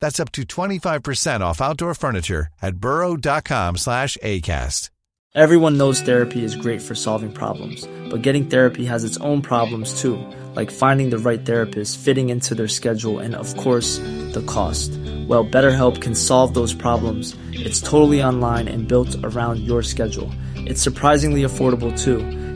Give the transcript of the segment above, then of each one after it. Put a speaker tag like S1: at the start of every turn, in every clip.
S1: That's up to 25% off outdoor furniture at burrow.com slash ACAST.
S2: Everyone knows therapy is great for solving problems, but getting therapy has its own problems too, like finding the right therapist, fitting into their schedule, and of course, the cost. Well, BetterHelp can solve those problems. It's totally online and built around your schedule. It's surprisingly affordable too.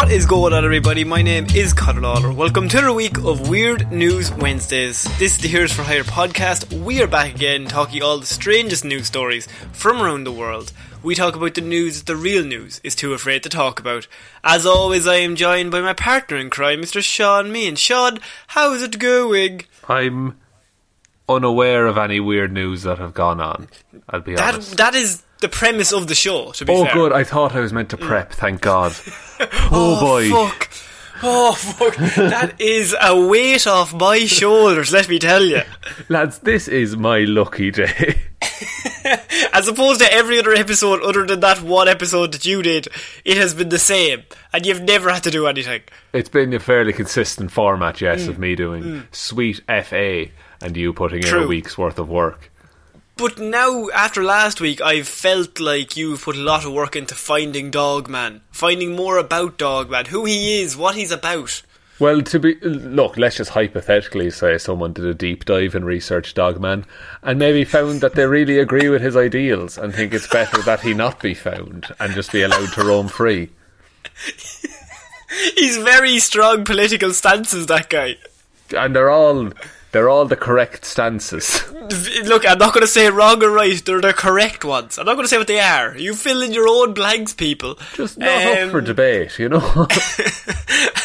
S3: What is going on, everybody? My name is Conor Lawler. Welcome to another week of Weird News Wednesdays. This is the Heroes for Hire podcast. We are back again talking all the strangest news stories from around the world. We talk about the news the real news is too afraid to talk about. As always, I am joined by my partner in crime, Mr. Shaun Meighan. Shaun, how's it going?
S4: I'm unaware of any weird news that have gone on. I'll be
S3: That
S4: honest.
S3: that is the premise of the show. To be
S4: oh,
S3: fair.
S4: good. I thought I was meant to prep. Thank God. oh, boy.
S3: Fuck. Oh fuck! that is a weight off my shoulders. Let me tell you.
S4: Lads, this is my lucky day.
S3: As opposed to every other episode, other than that one episode that you did, it has been the same, and you've never had to do anything.
S4: it's been a fairly consistent format, yes,
S3: Mm.
S4: of me doing sweet FA and you putting in a week's worth of work.
S3: But now, after last week, I've felt like you've put a lot of work into finding Dogman, finding more about Dogman, who he is, what he's about.
S4: Well, to be look, let's just hypothetically say someone did a deep dive and researched Dogman, and maybe found that they really agree with his ideals and think it's better that he not be found and just be allowed to roam free.
S3: He's very strong political stances, that guy.
S4: And they're all they're all the correct stances.
S3: Look, I'm not going to say wrong or right, they're the correct ones. I'm not going to say what they are. You fill in your own blanks, people.
S4: Just not up
S3: Um,
S4: for debate, you know.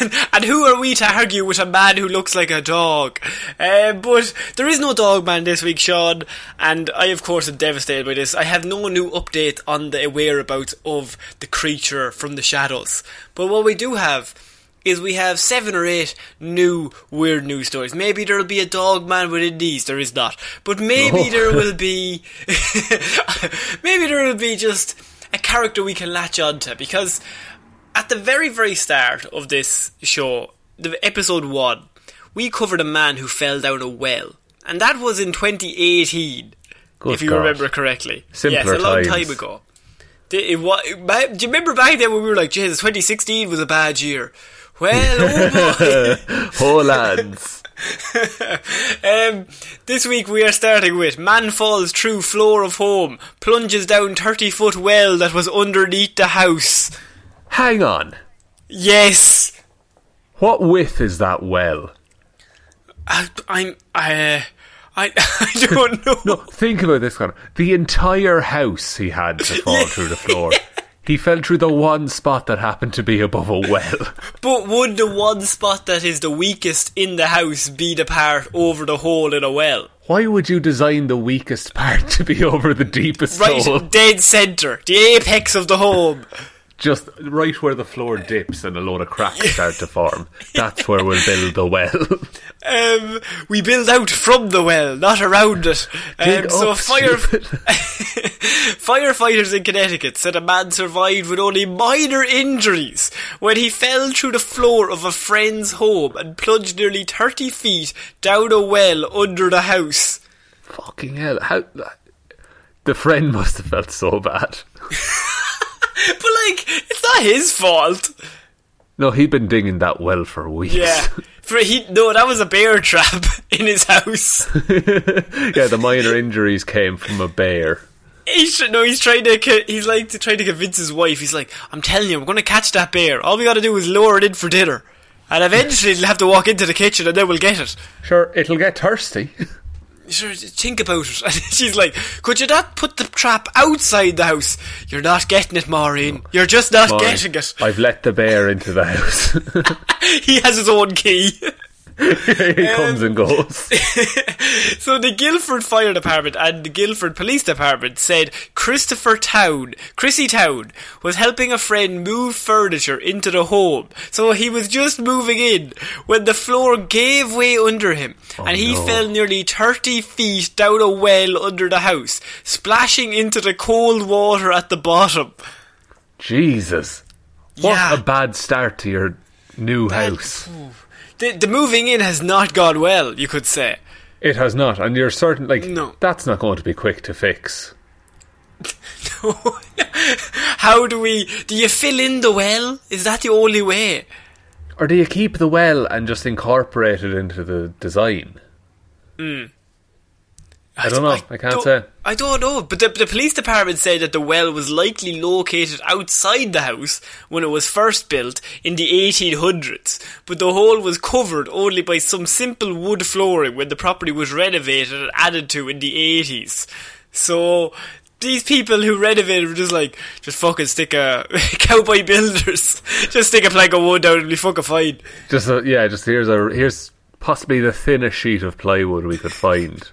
S3: and, and who are we to argue with a man who looks like a dog? Uh, but there is no dog man this week, Shaun, and I, of course, am devastated by this. I have no new update on the whereabouts of the creature from the shadows. But what we do have is we have seven or eight new weird news stories. Maybe there'll be a dog man within these. There is not, but maybe
S4: No.
S3: there will be. maybe there will be just a character we can latch onto because at the very very start of this show, the episode one, we covered a man who fell down a well, and that was in 2018,
S4: Good
S3: if you
S4: God.
S3: remember correctly.
S4: Simpler
S3: yes, a long
S4: times.
S3: time ago. The- It, it- do you remember back then when we were like, Jesus, 2016 was a bad year? Well, oh boy.
S4: lads.
S3: um, this week we are starting with Man falls through floor of home, plunges down 30 foot well that was underneath the house.
S4: Hang on.
S3: Yes!
S4: What width is that well?
S3: I, I'm. I, I, I don't know.
S4: No, think about this, Conor. The entire house he had to fall through the floor. He fell through the one spot that happened to be above a well.
S3: But would the one spot that is the weakest in the house be the part over the hole in a well?
S4: Why would you design the weakest part to be over the deepest
S3: Right,
S4: hole?
S3: Right, dead centre, the apex of the home.
S4: Just right where the floor dips and a load of cracks start to form. That's where we'll build the well.
S3: Um, we build out from the well, not around it. Um, so
S4: up,
S3: fire firefighters in Connecticut said a man survived with only minor injuries when he fell through the floor of a friend's home and plunged nearly 30 feet down a well under the house.
S4: Fucking hell. How. The friend must have felt so bad.
S3: But like, it's not his fault.
S4: No, he'd been digging that well for weeks.
S3: Yeah. For he no, that was a bear trap in his house.
S4: yeah, the minor injuries came from a bear.
S3: He's no, he's trying to. He's like to trying to convince his wife. He's like, "I'm telling you, I'm going to catch that bear. All we got to do is lower it in for dinner, and eventually they'll have to walk into the kitchen, and then we'll get it."
S4: Sure, it'll get thirsty.
S3: Think about it. And she's like, "Could you not put the trap outside the house? You're not getting it, Maureen. You're just not
S4: Fine.
S3: getting it."
S4: I've let the bear into the house.
S3: he has his own key.
S4: he comes and goes.
S3: so the Guilford Fire Department and the Guilford Police Department said Christopher Town, Chrissy Town, was helping a friend move furniture into the home. So he was just moving in when the floor gave way under him oh, and he
S4: no.
S3: fell nearly 30 feet down a well under the house, splashing into the cold water at the bottom.
S4: Jesus. What
S3: Yeah.
S4: a bad start to your new house.
S3: The, the moving in has not gone well, you could say.
S4: It has not, and you're certain, like,
S3: No.
S4: that's not going to be quick to fix.
S3: How do we. Do you fill in the well? Is that the only way?
S4: Or do you keep the well and just incorporate it into the design? Hmm. I don't know. I, can't
S3: don't-
S4: say.
S3: I don't know, but the, the police department said that the well was likely located outside the house when it was first built in the 1800s, but the hole was covered only by some simple wood flooring when the property was renovated and added to in the 80s. So, these people who renovated were just like, just fucking stick a cowboy builders, just stick a plank of wood down and be fucking fine.
S4: Just a, yeah, just here's a here's possibly the thinnest sheet of plywood we could find.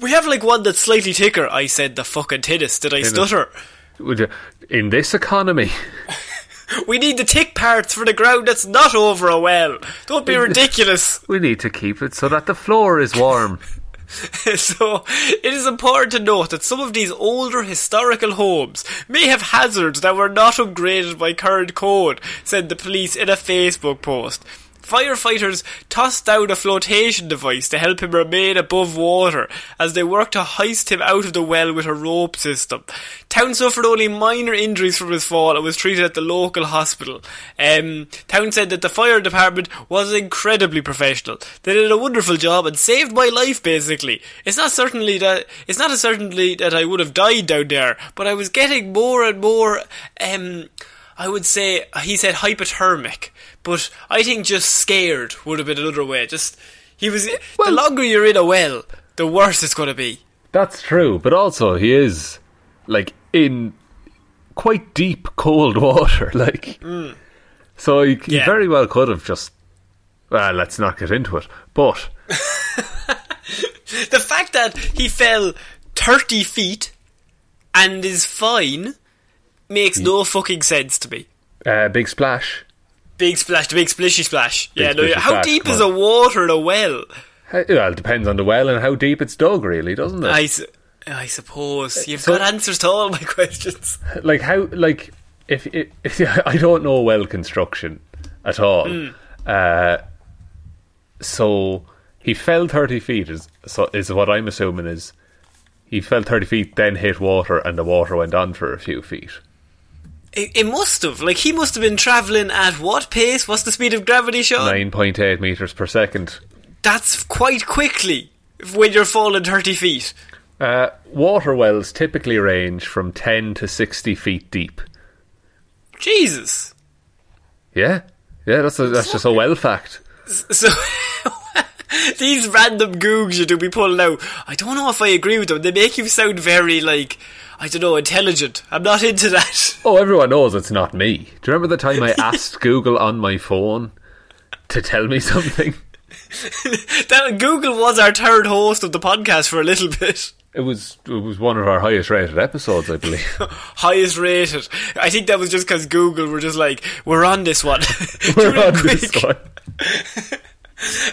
S3: We have like one that's slightly thicker. I said the fucking thinnest. Did I stutter?
S4: Would you, in this economy,
S3: We need the thick parts for the ground that's not over a well. Don't be ridiculous.
S4: we need to keep it so that the floor is warm.
S3: so, it is important to note that some of these older historical homes may have hazards that were not upgraded by current code, said the police in a Facebook post. Firefighters tossed down a flotation device to help him remain above water as they worked to hoist him out of the well with a rope system. Town suffered only minor injuries from his fall and was treated at the local hospital. Um, Town said that the fire department was incredibly professional. They did a wonderful job and saved my life basically. It's not certainly that it's not a certainty that I would have died down there, but I was getting more and more um I would say he said hypothermic, but I think just scared would have been another way. Just he was the longer you're in a well, the worse it's going to be.
S4: That's true, but also he is like in quite deep cold water, like. Mm. So he, he
S3: Yeah.
S4: very well could have just. Well, let's not get into it. But
S3: The fact that he fell 30 feet and is fine makes no fucking sense to me.
S4: uh, big splash.
S3: Big splash, the big splishy splash. yeah, no, how
S4: splash,
S3: deep is the water in a well?
S4: How- Well, it depends on the well and how deep it's dug, really, doesn't it?
S3: I suppose. You've
S4: So-
S3: got answers to all my questions.
S4: like how like if, if, if I don't know well construction at all.
S3: Hmm.
S4: Uh, so he fell thirty feet is so is what I'm assuming is he fell thirty feet, then hit water, and the water went on for a few feet.
S3: It, it must have. Like, he must have been travelling at what pace? What's the speed of gravity, Shaun?
S4: Nine point eight meters per second.
S3: That's quite quickly when you're falling 30 feet.
S4: Uh, water wells typically range from ten to sixty feet deep.
S3: Jesus.
S4: Yeah, yeah, that's a, that's just a well fact.
S3: So, these random googs you do be pulling out, I don't know if I agree with them. They make you sound very, like, I don't know, intelligent. I'm not into that.
S4: Oh, everyone knows it's not me. Do you remember the time I asked Google on my phone to tell me something?
S3: that Google was our third host of the podcast for a little bit.
S4: It was it was one of our highest rated episodes, I believe.
S3: Highest rated. I think that was just because Google were just like, we're on this one.
S4: We're on this one.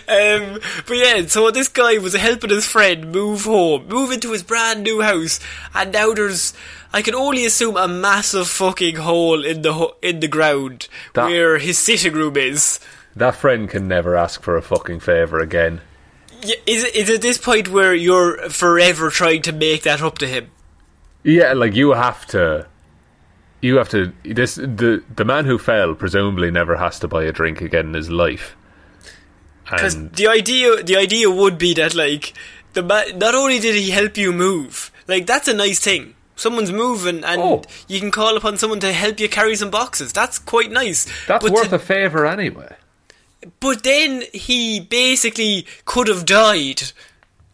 S3: Um, but yeah, so this guy was helping his friend move home, move into his brand new house, and now there's, I can only assume, a massive fucking hole in the ho- in the ground
S4: That-
S3: where his sitting room is.
S4: That friend can never ask for a fucking favour again.
S3: Yeah, is it is it this point where you're forever trying to make that up to him?
S4: Yeah, like you have to. You have to. This the the man who fell presumably never has to buy a drink again in his life.
S3: Because the idea, the idea would be that like the ma- not only did he help you move, like that's a nice thing. Someone's moving, and
S4: Oh.
S3: you can call upon someone to help you carry some boxes. That's quite nice.
S4: that's
S3: but
S4: worth
S3: to-
S4: a favour anyway.
S3: But then he basically could have died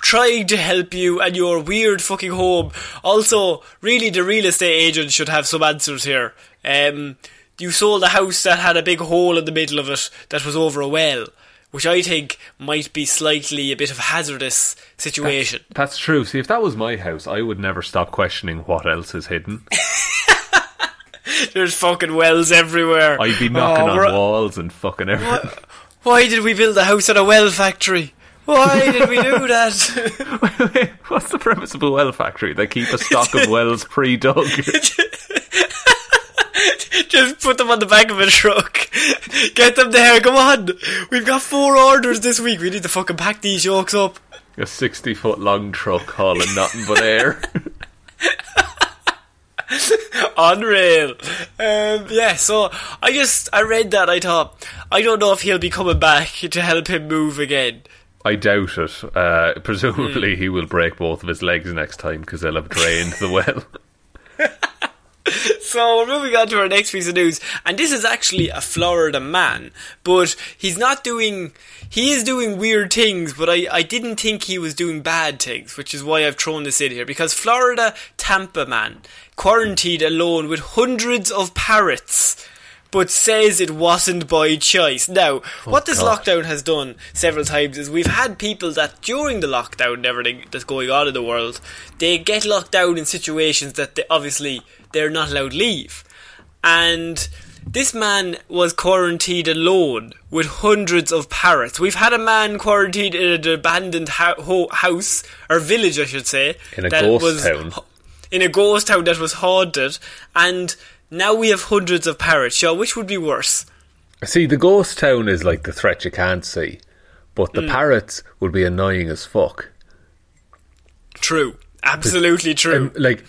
S3: trying to help you and your weird fucking home. Also, really, the real estate agent should have some answers here. Um, you sold a house that had a big hole in the middle of it that was over a well, which I think might be slightly a bit of a hazardous situation.
S4: That's true. See, if that was my house, I would never stop questioning what else is hidden.
S3: There's fucking wells everywhere.
S4: I'd be knocking
S3: Oh,
S4: on walls and fucking everything.
S3: Why did we build a house at a well factory? Why did we do that?
S4: What's the premise of a well factory? They keep a stock of wells pre-dug.
S3: Just put them on the back of a truck. Get them there, come on. We've got four orders this week. We need to fucking pack these yokes up.
S4: a sixty-foot long truck hauling nothing but air.
S3: Unreal. Um, yeah, so I just, I read that, I thought, I don't know if he'll be coming back to help him move again.
S4: I doubt it. Uh, presumably,
S3: Hmm.
S4: he will break both of his legs next time because they'll have drained the well.
S3: So we're moving on to our next piece of news, and this is actually a Florida man, but he's not doing. He is doing weird things, but I, I didn't think he was doing bad things, which is why I've thrown this in here. Because Florida Tampa man quarantined alone with hundreds of parrots, but says it wasn't by choice. Now, oh, what this
S4: God.
S3: lockdown has done several times is we've had people that during the lockdown and everything that's going on in the world, they get locked down in situations that they obviously they're not allowed to leave. And this man was quarantined alone with hundreds of parrots. We've had a man quarantined in an abandoned ho- ho- house, or village, I should say.
S4: In a
S3: that
S4: ghost
S3: was
S4: town.
S3: In a ghost town that was haunted. And now we have hundreds of parrots. So which would be worse?
S4: See, the ghost town is like the threat you can't see, but the parrots would be annoying as fuck.
S3: True. Absolutely true.
S4: Um, like,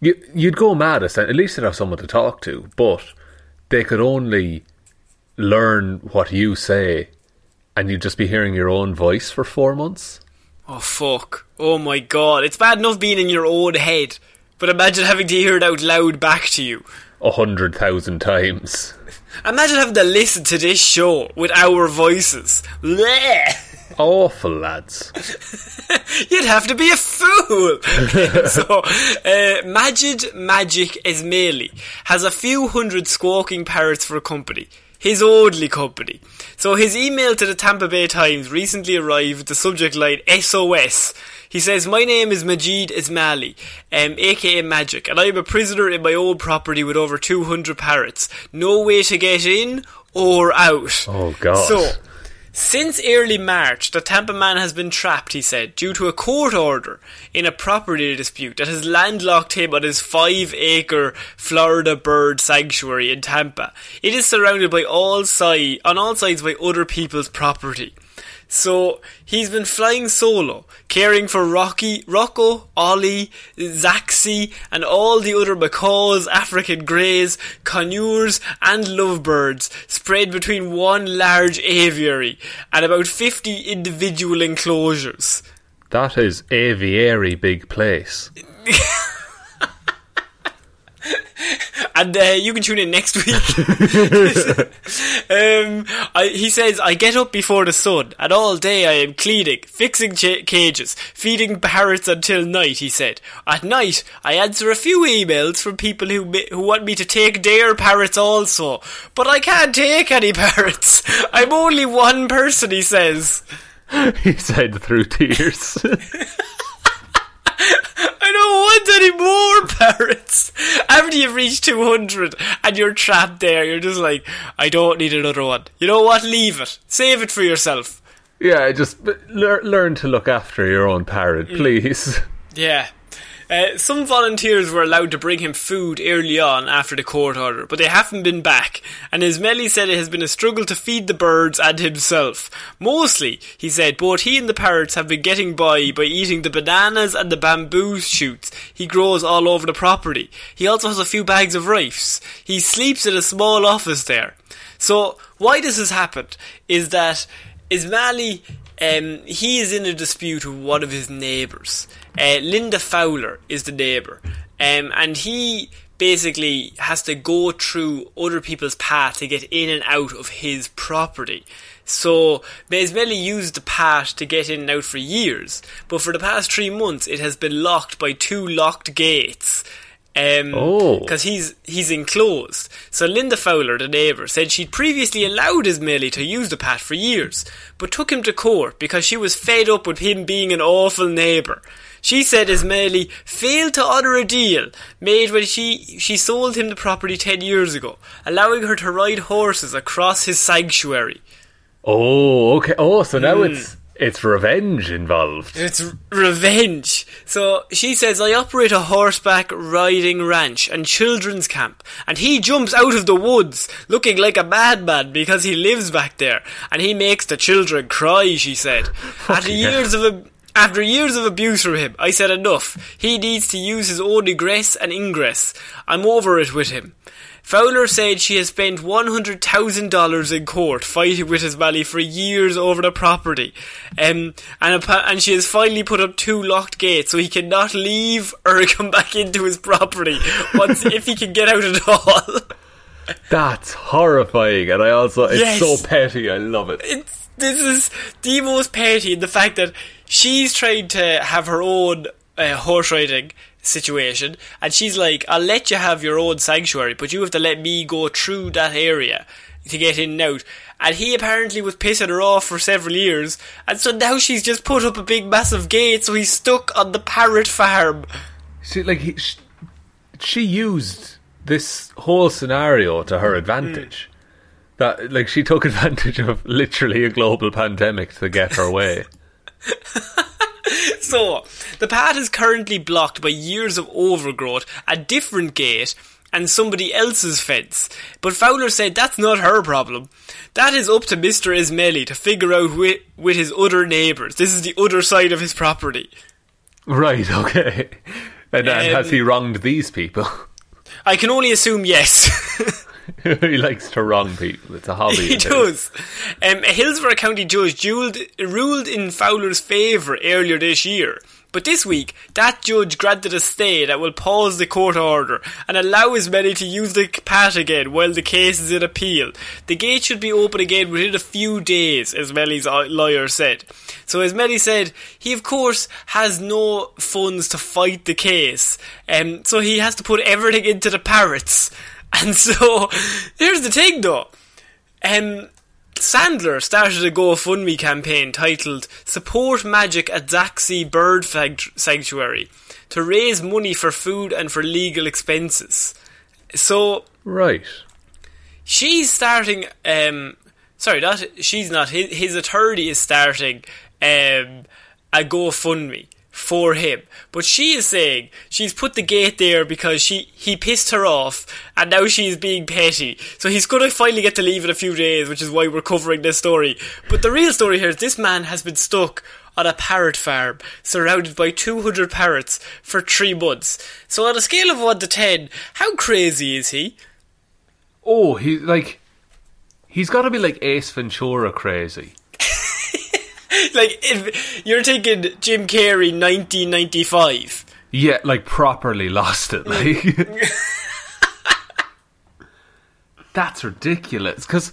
S4: you, you'd go mad at at least they'd have someone to talk to, but they could only learn what you say, and you'd just be hearing your own voice for four months.
S3: Oh fuck. Oh my god. It's bad enough being in your own head. But imagine having to hear it out loud back to you.
S4: A hundred thousand times.
S3: Imagine having to listen to this show with our voices. Blech.
S4: Awful lads.
S3: You'd have to be a fool. so, uh, Majid Magic Ismaili has a few hundred squawking parrots for a company. His only company. So his email to the Tampa Bay Times recently arrived with the subject line SOS. He says, My name is Majid Ismaili, um, aka Magic, and I am a prisoner in my own property with over 200 parrots. No way to get in or out.
S4: Oh, God.
S3: So, since early March, the Tampa man has been trapped, he said, due to a court order in a property dispute that has landlocked him on his five acre Florida bird sanctuary in Tampa. It is surrounded by all side, on all sides by other people's property. So he's been flying solo, caring for Rocky, Rocco, Ollie, Zaxi, and all the other macaws, African greys, conures, and lovebirds spread between one large aviary and about 50 individual enclosures.
S4: That is aviary big place.
S3: And uh, you can tune in next week. Um, I, he says, I get up before the sun, and all day I am cleaning, fixing ch- cages, feeding parrots until night, he said. At night, I answer a few emails from people who, ma- who want me to take their parrots also. But I can't take any parrots. I'm only one person, he says.
S4: he said through tears.
S3: I don't want any more parrots. After you've reached 200 and you're trapped there, you're just like, I don't need another one. You know what? Leave it. Save it for yourself.
S4: yeah, just learn to look after your own parrot, please.
S3: Yeah. Uh, some volunteers were allowed to bring him food early on after the court order, but they haven't been back. And Ismaili said it has been a struggle to feed the birds and himself. Mostly, he said, both he and the parrots have been getting by by eating the bananas and the bamboo shoots he grows all over the property. He also has a few bags of rice. He sleeps in a small office there. So, why this has happened is that Ismaili um, he is in a dispute with one of his neighbours. Uh, Linda Fowler is the neighbour, um, and he basically has to go through other people's path to get in and out of his property. So Mesmeli used the path to get in and out for years, but for the past three months it has been locked by two locked gates. Um,
S4: Oh.
S3: because he's he's enclosed. So Linda Fowler, the neighbour, said she'd previously allowed Ismaili to use the path for years, but took him to court because she was fed up with him being an awful neighbour. She said Ismaili failed to honour a deal made when she she sold him the property ten years ago, allowing her to ride horses across his sanctuary.
S4: Oh, okay. Oh, so now
S3: Hmm.
S4: it's it's revenge involved.
S3: It's revenge. So she says, I operate a horseback riding ranch and children's camp, and he jumps out of the woods looking like a madman because he lives back there, and he makes the children cry, she said. After years of ab- after years of abuse from him, I said enough. He needs to use his own egress and ingress. I'm over it with him. Fowler said she has spent $100,000 in court fighting with his Ismaili for years over the property. Um, and, and she has finally put up two locked gates so he cannot leave or come back into his property once if he can get out at all.
S4: That's horrifying, and I also it's
S3: Yes.
S4: so petty. I love it.
S3: it's, this is the most petty in the fact that she's trying to have her own uh, horse riding situation, and she's like, "I'll let you have your own sanctuary, but you have to let me go through that area to get in and out." And he apparently was pissing her off for several years, and so now she's just put up a big massive gate, so he's stuck on the parrot farm.
S4: She like he, sh she used this whole scenario to her mm. advantage. That like she took advantage of literally a global pandemic to get her way.
S3: So, the path is currently blocked by years of overgrowth, a different gate, and somebody else's fence. But Fowler said that's not her problem. That is up to Mr. Ismaili to figure out with, with his other neighbours. This is the other side of his property.
S4: right. Okay. And, and has
S3: Um,
S4: he wronged these people?
S3: I can only assume yes.
S4: he likes to wrong people. It's a hobby.
S3: he does. Um, a Hillsborough County judge ruled, ruled in Fowler's favour earlier this year. But this week, that judge granted a stay that will pause the court order and allow Ismaili to use the path again while the case is in appeal. The gate should be open again within a few days, Ismaili's uh, lawyer said. So Ismaili said he, of course, has no funds to fight the case, um, so he has to put everything into the parrots. And so, here's the thing though. Um, Sandler started a GoFundMe campaign titled Support Magic at Zaxi Bird Sanctuary to raise money for food and for legal expenses. So
S4: Right.
S3: she's starting. Um, sorry, not she's not. His, his attorney is starting um, a GoFundMe for him, but she is saying she's put the gate there because she he pissed her off, and now she's being petty. So he's going to finally get to leave in a few days, which is why we're covering this story. But the real story here is this man has been stuck on a parrot farm, surrounded by 200 parrots for three months. So on a scale of 1 to 10, how crazy is he?
S4: Oh, he like he's got to be like Ace Ventura crazy.
S3: like if you're taking Jim Carrey 1995
S4: Yeah, like properly lost it. Like that's ridiculous. Because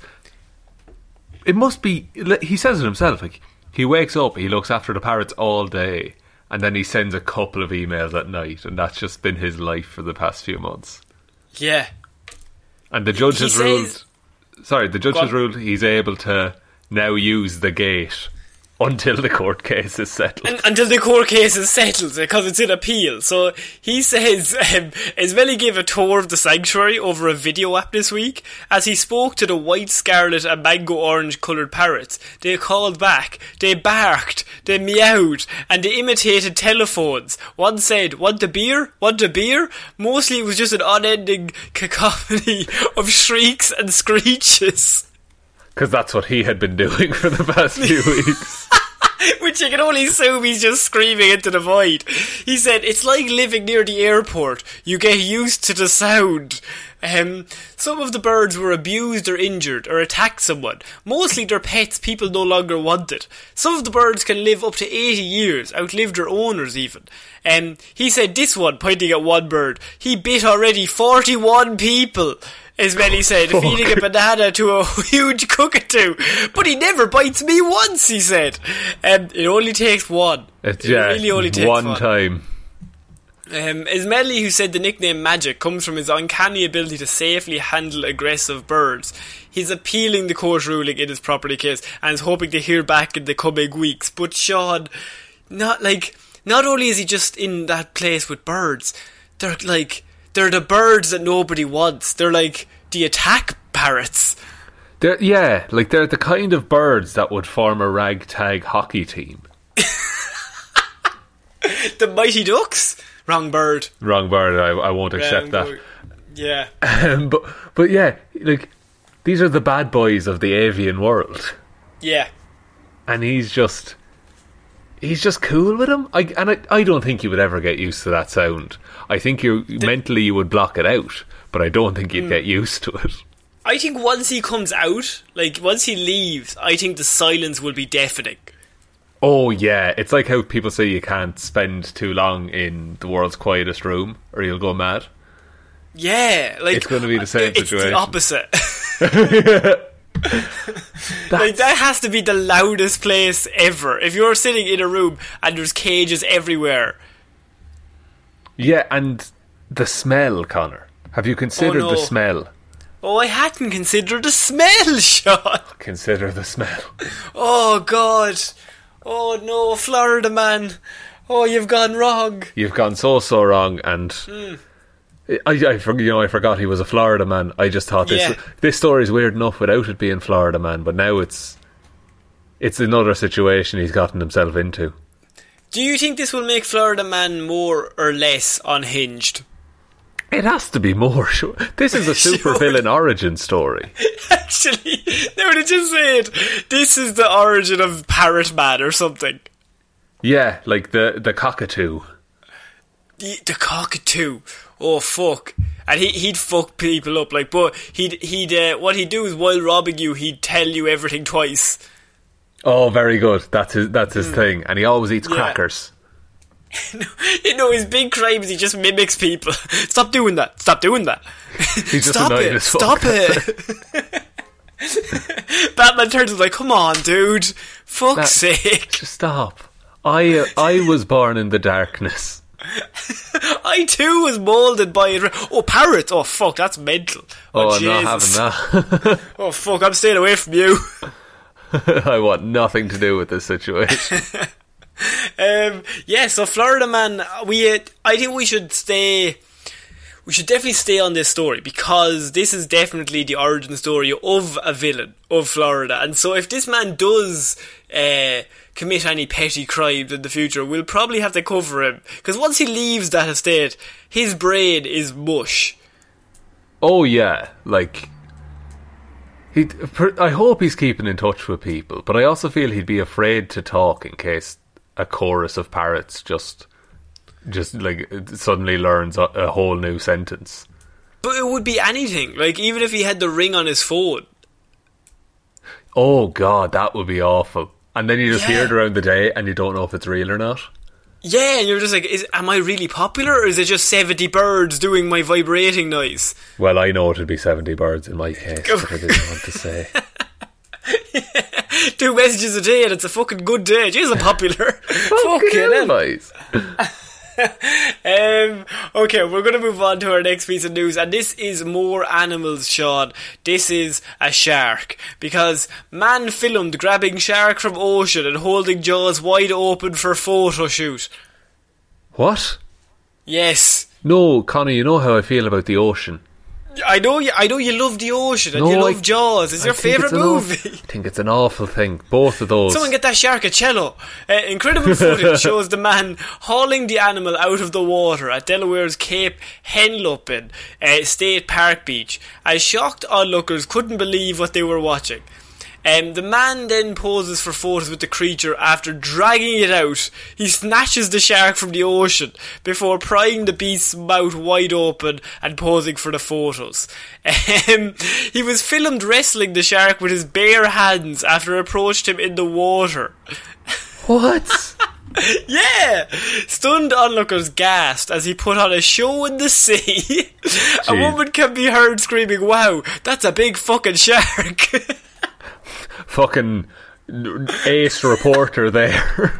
S4: it must be. He says it himself. Like he wakes up, he looks after the parrots all day, and then he sends a couple of emails at night, and that's just been his life for the past few months.
S3: Yeah.
S4: And the judge
S3: He
S4: has
S3: says-
S4: ruled. Sorry, the judge has ruled he's able to now use the gate until the court case is settled.
S3: Un- until the court case is settled because it's in appeal. So he says um, Ismaili gave a tour of the sanctuary over a video app this week. As he spoke to the white, scarlet, and mango orange coloured parrots, they called back, they barked, they meowed, and they imitated telephones. One said, "Want a beer? Want a beer?" Mostly, it was just an unending cacophony of shrieks and screeches.
S4: Because that's what he had been doing for the past few weeks.
S3: Which you can only assume he's just screaming into the void. He said, it's like living near the airport. You get used to the sound. Um, some of the birds were abused or injured or attacked someone. Mostly their pets people no longer wanted. Some of the birds can live up to 80 years, outlive their owners even. Um, he said this one, pointing at one bird, he bit already 41 people. Ismaili said, feeding a banana to a huge cockatoo. But he never bites me once, he said. Um, it only takes one.
S4: It's
S3: it
S4: yeah,
S3: really only takes
S4: one
S3: one.
S4: time.
S3: Um, Ismaili, who said the nickname Magic comes from his uncanny ability to safely handle aggressive birds. He's appealing the court ruling in his property case and is hoping to hear back in the coming weeks. But Shaun, not like, not only is he just in that place with birds, they're like, they're the birds that nobody wants. They're like the attack parrots.
S4: They're, yeah, like they're the kind of birds that would form a ragtag hockey team.
S3: The Mighty Ducks? Wrong bird.
S4: Wrong bird. I, I won't accept
S3: Wrong
S4: that.
S3: bird. Yeah.
S4: Um, but but yeah, like these are the bad boys of the avian world,
S3: Yeah.
S4: and he's just he's just cool with him. I and I, I don't think you would ever get used to that sound. I think you mentally you would block it out, but I don't think you'd
S3: Hmm.
S4: get used to it.
S3: I think once he comes out, like once he leaves, I think the silence will be deafening.
S4: Oh yeah, it's like how people say you can't spend too long in the world's quietest room, or you'll go mad.
S3: Yeah, like
S4: It's gonna be the same
S3: it's
S4: situation.
S3: the opposite. like that has to be the loudest place ever. If you're sitting in a room and there's cages everywhere,
S4: Yeah, and the smell, Conor. Have you considered
S3: no.
S4: the smell?
S3: oh, I hadn't considered the smell, Shaun.
S4: Consider the smell.
S3: Oh God, oh no, Florida man. Oh, you've gone wrong.
S4: You've gone so so wrong, and
S3: Hmm.
S4: I, I you know I forgot he was a Florida man. I just thought this
S3: Yeah.
S4: this story is weird enough without it being Florida man, but now it's it's another situation he's gotten himself into.
S3: Do you think this will make Florida man more or less unhinged?
S4: It has to be more. Sure. This is a
S3: Sure.
S4: supervillain origin story.
S3: Actually, they would have just said this is the origin of Parrot Man or something.
S4: Yeah, like the the cockatoo.
S3: The, the cockatoo. Oh fuck! And he he'd fuck people up like, but he'd he'd uh, what he'd do is while robbing you, he'd tell you everything twice.
S4: Oh, very good. That's his that's his thing, and he always eats.
S3: Yeah.
S4: crackers.
S3: you know, his big crime is he just mimics people. Stop doing that. Stop doing that.
S4: He's just
S3: Stop it.
S4: as fuck.
S3: Stop it. Batman turns is like, come on, dude. Fuck's
S4: That-
S3: sake.
S4: Just stop. I uh, I was born in the darkness.
S3: I too was moulded by it. Oh, parrots. Oh, fuck, that's mental.
S4: Oh,
S3: Oh,
S4: I'm not having that.
S3: Oh, fuck, I'm staying away from you.
S4: I want nothing to do with this situation.
S3: Um, yeah, so Florida man, we uh, I think we should stay. We should definitely stay on this story because this is definitely the origin story of a villain of Florida. And so, if this man does uh, commit any petty crimes in the future, we'll probably have to cover him because once he leaves that estate, his brain is mush.
S4: oh yeah, like he. I hope he's keeping in touch with people, but I also feel he'd be afraid to talk in case a chorus of parrots just, just like suddenly learns a, a whole new sentence.
S3: But it would be anything. Like even if he had the ring on his phone.
S4: Oh god, that would be awful. And then you just hear it around the day, and you don't know if it's real or not.
S3: Yeah, and you're just like, is, am I really popular, or is it just 70 birds doing my vibrating noise?
S4: Well, I know it'd be seventy birds in my case, but I didn't want to say.
S3: Two messages a day and it's a fucking good day. Jeez, I'm popular. fucking
S4: hell,
S3: hell. Um, okay, we're going to move on to our next piece of news, and this is more animals, Shaun. This is a shark. Because man filmed grabbing shark from ocean and holding jaws wide open for photo shoot.
S4: What?
S3: Yes.
S4: No, Connie, you know how I feel about the ocean.
S3: I know you. I know you love the ocean and
S4: No,
S3: you love
S4: I-
S3: Jaws. It's
S4: I
S3: your favorite
S4: it's
S3: movie.
S4: I think it's an awful thing. Both of those.
S3: Someone get that shark a cello. Uh, incredible footage shows the man hauling the animal out of the water at Delaware's Cape Henlopen uh, State Park Beach. As shocked onlookers couldn't believe what they were watching. Um, the man then poses for photos with the creature after dragging it out. He snatches the shark from the ocean before prying the beast's mouth wide open and posing for the photos. Um, he was filmed wrestling the shark with his bare hands after it approached him in the water.
S4: what?
S3: Yeah! Stunned onlookers gasped as he put on a show in the sea. a woman can be heard screaming, Wow, that's a big fucking shark!
S4: Fucking ace reporter there.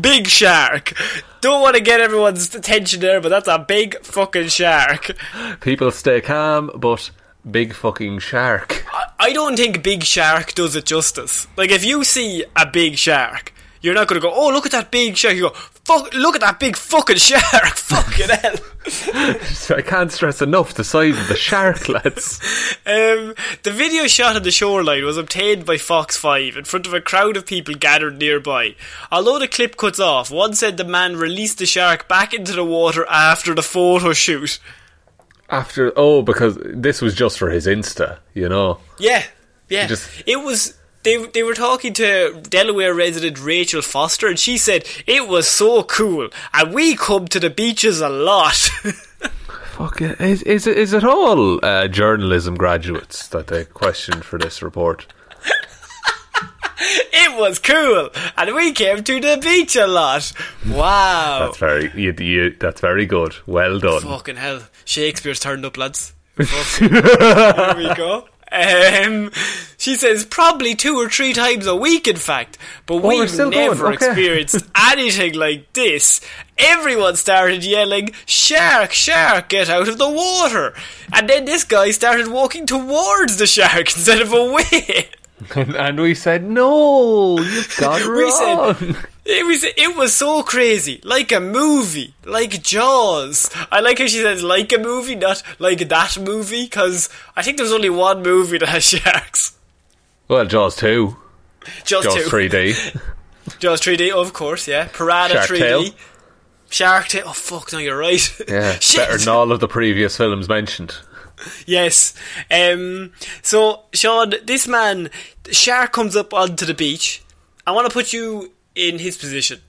S3: big shark! Don't want to get everyone's attention there, but that's a big fucking shark.
S4: People stay calm, but big fucking shark.
S3: I- don't think Big Shark does it justice. Like, if you see a big shark, you're not going to go, oh, look at that big shark. You go, fuck, look at that big fucking shark. Fucking hell.
S4: I can't stress enough the size of the shark, lads.
S3: Um, the video shot on the shoreline was obtained by Fox 5 in front of a crowd of people gathered nearby. Although the clip cuts off, one said the man released the shark back into the water after the photo shoot.
S4: After oh, because this was just for his Insta, you know.
S3: Yeah, yeah.
S4: Just-
S3: it was. They, they were talking to Delaware resident Rachel Foster, and she said it was so cool, and we come to the beaches a lot.
S4: Fuck it. Is is it, is it all uh, journalism graduates that they questioned for this report?
S3: it was cool, and we came to the beach a lot. Wow.
S4: That's very you, you, that's very good. Well done.
S3: Fucking hell. Shakespeare's turned up, lads. Here we go. Um, she says probably two or three times a week, in fact. But
S4: we're
S3: we've never
S4: okay.
S3: experienced anything like this. Everyone started yelling, "Shark! Shark! Get out of the water!" And then this guy started walking towards the shark instead of away.
S4: And, and we said no, you've got
S3: We
S4: wrong.
S3: said it was it was so crazy, like a movie, like Jaws. I like how she says like a movie, not like that movie, because I think there's only one movie that has sharks.
S4: well, Jaws two,
S3: Jaws,
S4: Jaws
S3: two,
S4: three D.
S3: Jaws 3D, of course, yeah. Piranha
S4: Shark
S3: 3D,
S4: Tale.
S3: Shark Tale. Oh fuck, no, you're right.
S4: Yeah, better than all of the previous films mentioned.
S3: Yes. Um, so, Shaun, this man, shark comes up onto the beach. I want to put you in his position.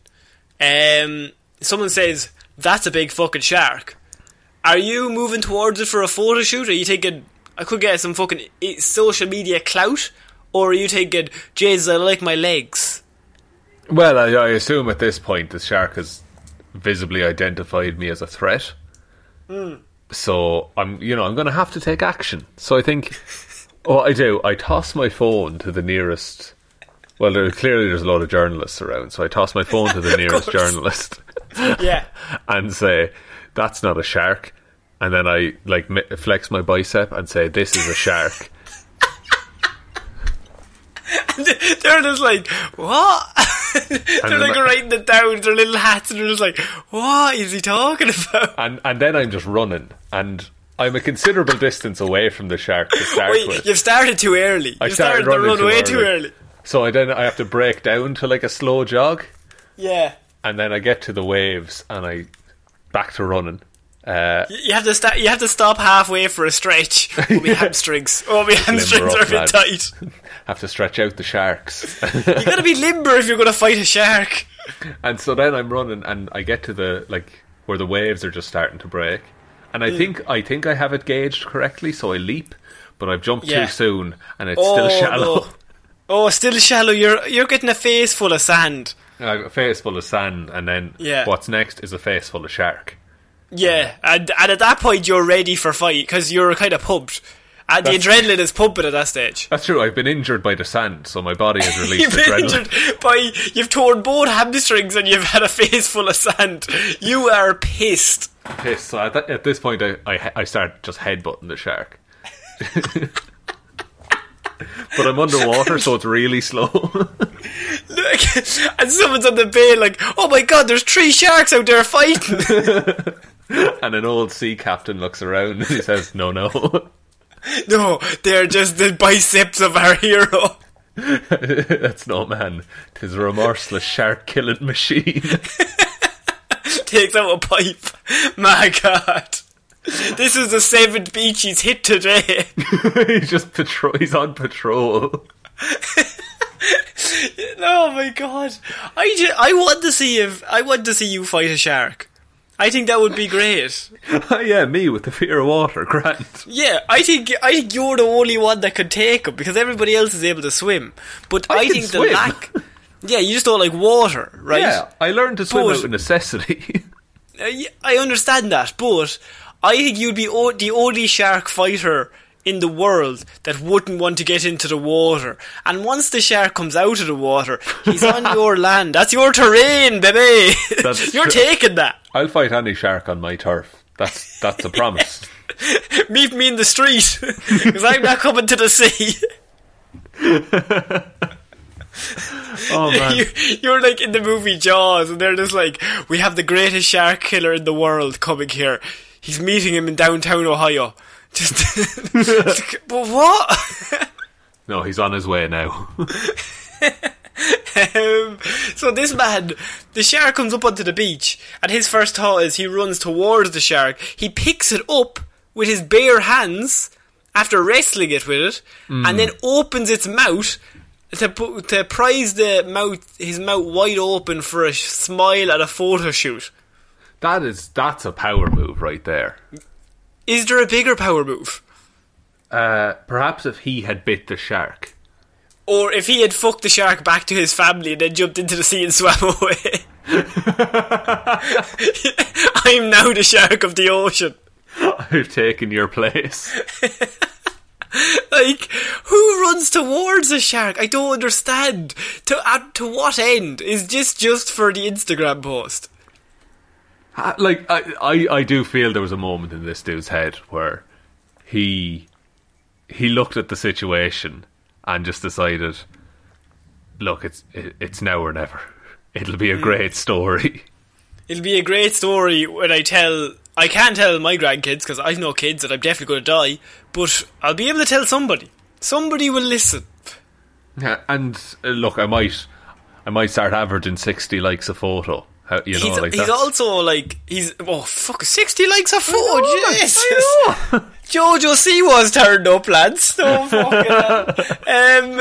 S3: Um, someone says, that's a big fucking shark. Are you moving towards it for a photo shoot? Are you thinking, I could get some fucking social media clout? Or are you thinking, Jesus, I like my legs?
S4: Well, I, I assume at this point the shark has visibly identified me as a threat. So I'm, you know, I'm going to have to take action. So I think what I do, I toss my phone to the nearest. Well, there, clearly there's a lot of journalists around, so I toss my phone to the nearest journalist
S3: Yeah.
S4: and say, "That's not a shark." And then I like flex my bicep and say, "This is a shark."
S3: they're just like, what? they're like
S4: I-
S3: writing it down with their little hats and they're just like, what is he talking about?
S4: and and then I'm just running, and I'm a considerable distance away from the shark to start
S3: Wait,
S4: with.
S3: you've started too early.
S4: I
S3: you started,
S4: started
S3: the run way too
S4: early. So I then I have to break down to like a slow jog,
S3: Yeah.
S4: and then I get to the waves, and I back to running. Uh,
S3: You have to sta- You have to stop halfway for a stretch. Oh, my hamstrings! Oh, my hamstrings
S4: up,
S3: are a bit tight.
S4: have to stretch out the sharks,
S3: You gotta be limber if you're gonna fight a shark.
S4: and so then I'm running, and I get to the like where the waves are just starting to break, and. I think I think I have it gauged correctly, so I leap, but I've jumped
S3: Yeah.
S4: too soon, and it's
S3: Oh,
S4: still shallow.
S3: no. Oh, still shallow. You're you're getting a face full of sand.
S4: I've a face full of sand, and then
S3: Yeah.
S4: what's next is a face full of shark.
S3: Yeah, and and at that point you're ready for fight because you're kind of pumped. And the adrenaline is pumping at that stage.
S4: That's true. I've been injured by the sand, so my body has released
S3: You've been
S4: adrenaline.
S3: injured by you've torn both hamstrings and you've had a face full of sand. You are pissed.
S4: Pissed. So at, that, at this point, I, I I start just headbutting the shark. but I'm underwater, so it's really slow.
S3: Look, and someone's on the bay like, oh my god, there's three sharks out there fighting.
S4: and an old sea captain looks around and he says, "No, no,
S3: no, they're just the biceps of our hero.
S4: that's no man. Tis a remorseless shark killing machine."
S3: Takes out a pipe. My god. This is the seventh beach he's hit today.
S4: he's just patrol. He's on patrol.
S3: oh my god. I, ju- I want to see if I want to see you fight a shark. I think that would be great.
S4: yeah, me with the fear of water, Grant.
S3: Yeah, I think I think you're the only one that could take him because everybody else is able to swim. But
S4: I
S3: I, think the lack. Yeah, you just don't like water, right?
S4: Yeah, I learned to swim
S3: But-
S4: out of necessity.
S3: Uh, I understand that, but I think you'd be o- the only shark fighter in the world that wouldn't want to get into the water. And once the shark comes out of the water, he's on your land. That's your terrain, baby.
S4: That's
S3: You're
S4: true.
S3: taking that.
S4: I'll fight any shark on my turf. That's that's a promise.
S3: Meet me in the street because I'm not coming to the sea.
S4: Oh man.
S3: you, you're like in the movie Jaws, and they're just like, we have the greatest shark killer in the world coming here. He's meeting him in downtown Ohio. Just, but what?
S4: No, he's on his way now.
S3: um, so this man, the shark comes up onto the beach, and his first thought is he runs towards the shark. He picks it up with his bare hands after wrestling it with it, and then opens its mouth to to prise the mouth his mouth wide open for a smile at a photo shoot.
S4: That is that's a power move right there.
S3: Is there a bigger power move?
S4: Uh, perhaps if he had bit the shark.
S3: Or if he had fucked the shark back to his family and then jumped into the sea and swam away. I'm now the shark of the ocean.
S4: I've taken your place.
S3: Like, who runs towards a shark? I don't understand. To uh, to what end? Is this just for the Instagram post?
S4: Like I, I, I do feel there was a moment in this dude's head where he he looked at the situation and just decided, look, it's it, it's now or never. It'll be a great story.
S3: It'll be a great story when I tell. I can't tell my grandkids because I've no kids and I'm definitely going to die. But I'll be able to tell somebody. Somebody will listen.
S4: Yeah, and uh, look, I might I might start averaging sixty likes a photo. How, you know,
S3: he's,
S4: like
S3: he's also like he's oh fuck sixty likes a photo.
S4: know,
S3: Jesus. Jojo Siwa's turned up, lads. No fucking hell. Um,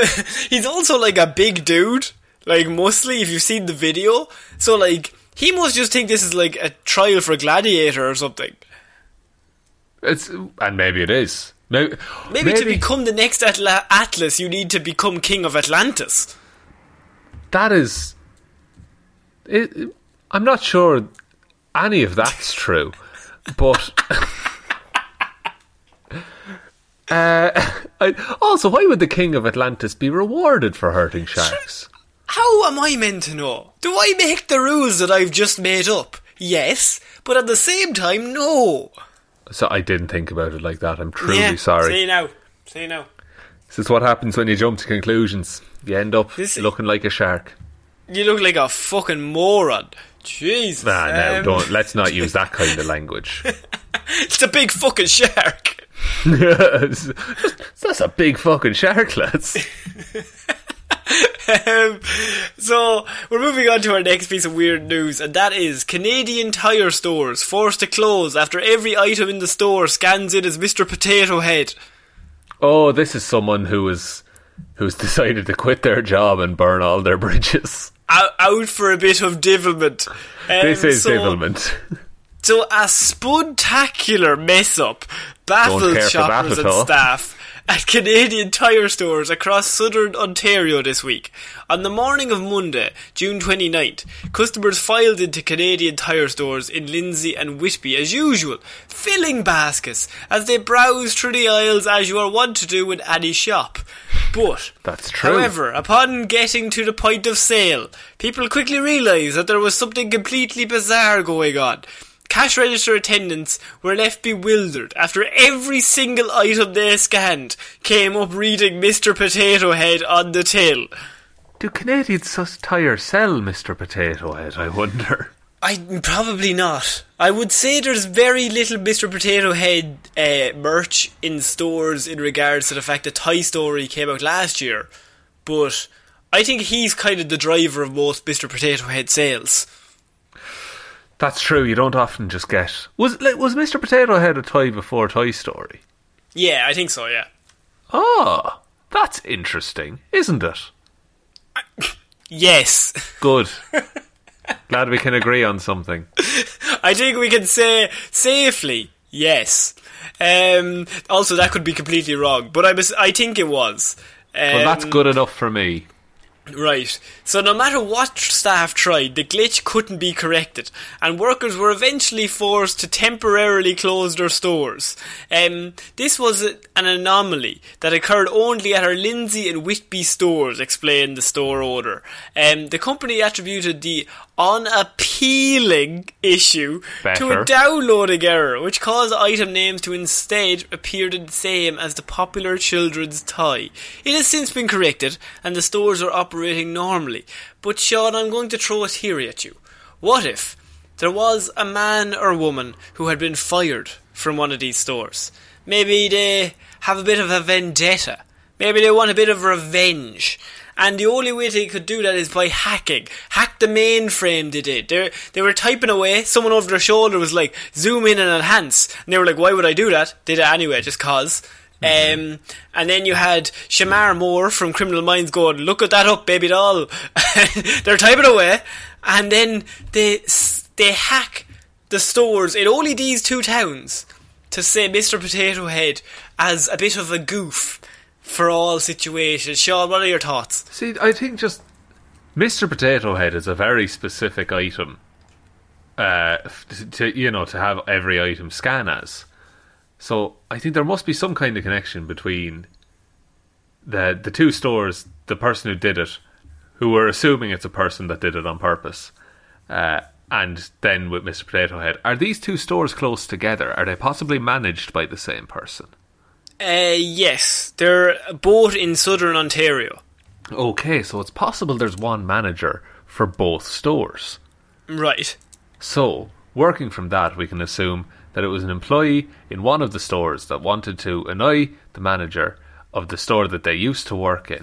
S3: he's also like a big dude, like mostly, If you've seen the video, so like he must just think this is like a trial for Gladiator or something.
S4: It's and maybe it is. Maybe,
S3: Maybe, to become the next Atla- Atlas, you need to become king of Atlantis.
S4: that is. It- I'm not sure any of that's true, but. Uh, I, also, why would the king of Atlantis be rewarded for hurting sharks?
S3: How am I meant to know? Do I make the rules that I've just made up? Yes, but at the same time, no.
S4: So I didn't think about it like that. I'm truly
S3: Yeah,
S4: sorry.
S3: See you now. See you now.
S4: This is what happens when you jump to conclusions. You end up
S3: This-
S4: looking like a shark.
S3: You look like a fucking moron. Jesus.
S4: Nah, no,
S3: um,
S4: don't. Let's not use that kind of language.
S3: It's a big fucking shark.
S4: That's a big fucking shark, lads.
S3: Um, so we're moving on to our next piece of weird news, and that is Canadian Tire stores forced to close after every item in the store scans in as Mr. Potato Head.
S4: Oh, this is someone who is who's decided to quit their job and burn all their bridges.
S3: Out, out for a bit of divilment. Um,
S4: This is
S3: so,
S4: devilment.
S3: So a spectacular mess up baffled
S4: care for that
S3: shoppers and staff at Canadian Tire stores across southern Ontario this week. On the morning of Monday, June 29th, customers filed into Canadian Tire stores in Lindsay and Whitby as usual, filling baskets as they browsed through the aisles as you are wont to do in any shop. But,
S4: That's true.
S3: however, upon getting to the point of sale, people quickly realised that there was something completely bizarre going on. Cash register attendants were left bewildered after every single item they scanned came up reading Mr. Potato Head on the till.
S4: Do Canadians sus tire sell Mr. Potato Head? I wonder.
S3: I probably not. I would say there's very little Mr. Potato Head uh, merch in stores in regards to the fact that Toy Story came out last year, but I think he's kind of the driver of most Mr. Potato Head sales.
S4: That's true. You don't often just get. Was like, was Mr. Potato Head a toy before Toy Story?
S3: Yeah, I think so. Yeah.
S4: Oh, that's interesting, isn't it?
S3: Yes.
S4: Good. Glad we can agree on something.
S3: I think we can say safely yes. Um, also, that could be completely wrong, but I was, I think it was. Um,
S4: Well, that's good enough for me.
S3: Right. So no matter what staff tried, the glitch couldn't be corrected, and workers were eventually forced to temporarily close their stores. Um, this was an anomaly that occurred only at our Lindsay and Whitby stores, explained the store owner. Um, the company attributed the unappealing issue to a downloading error, which caused item names to instead appear the same as the popular children's toy. It has since been corrected, and the stores are operating normally. But Shaun, I'm going to throw a theory at you. What if there was a man or woman who had been fired from one of these stores? Maybe they have a bit of a vendetta. Maybe they want a bit of revenge. And the only way they could do that is by hacking. Hack the mainframe they did. They they were typing away, someone over their shoulder was like, zoom in and enhance. And they were like, why would I do that? Did it anyway, just cause. Um, and then you had Shemar Moore from Criminal Minds going, look at that up, baby doll. They're typing away. And then they, they hack the stores in only these two towns to say Mr. Potato Head as a bit of a goof for all situations. Shaun, what are your thoughts?
S4: See, I think just Mr. Potato Head is a very specific item. Uh, to you know, to have every item scan as. So I think there must be some kind of connection between the the two stores, the person who did it, who were assuming it's a person that did it on purpose, uh, and then with Mr. Potato Head. Are these two stores close together? Are they possibly managed by the same person?
S3: Uh, yes, they're both in southern Ontario.
S4: Okay, so it's possible there's one manager for both stores.
S3: Right.
S4: So, working from that, we can assume that it was an employee in one of the stores that wanted to annoy the manager of the store that they used to work in.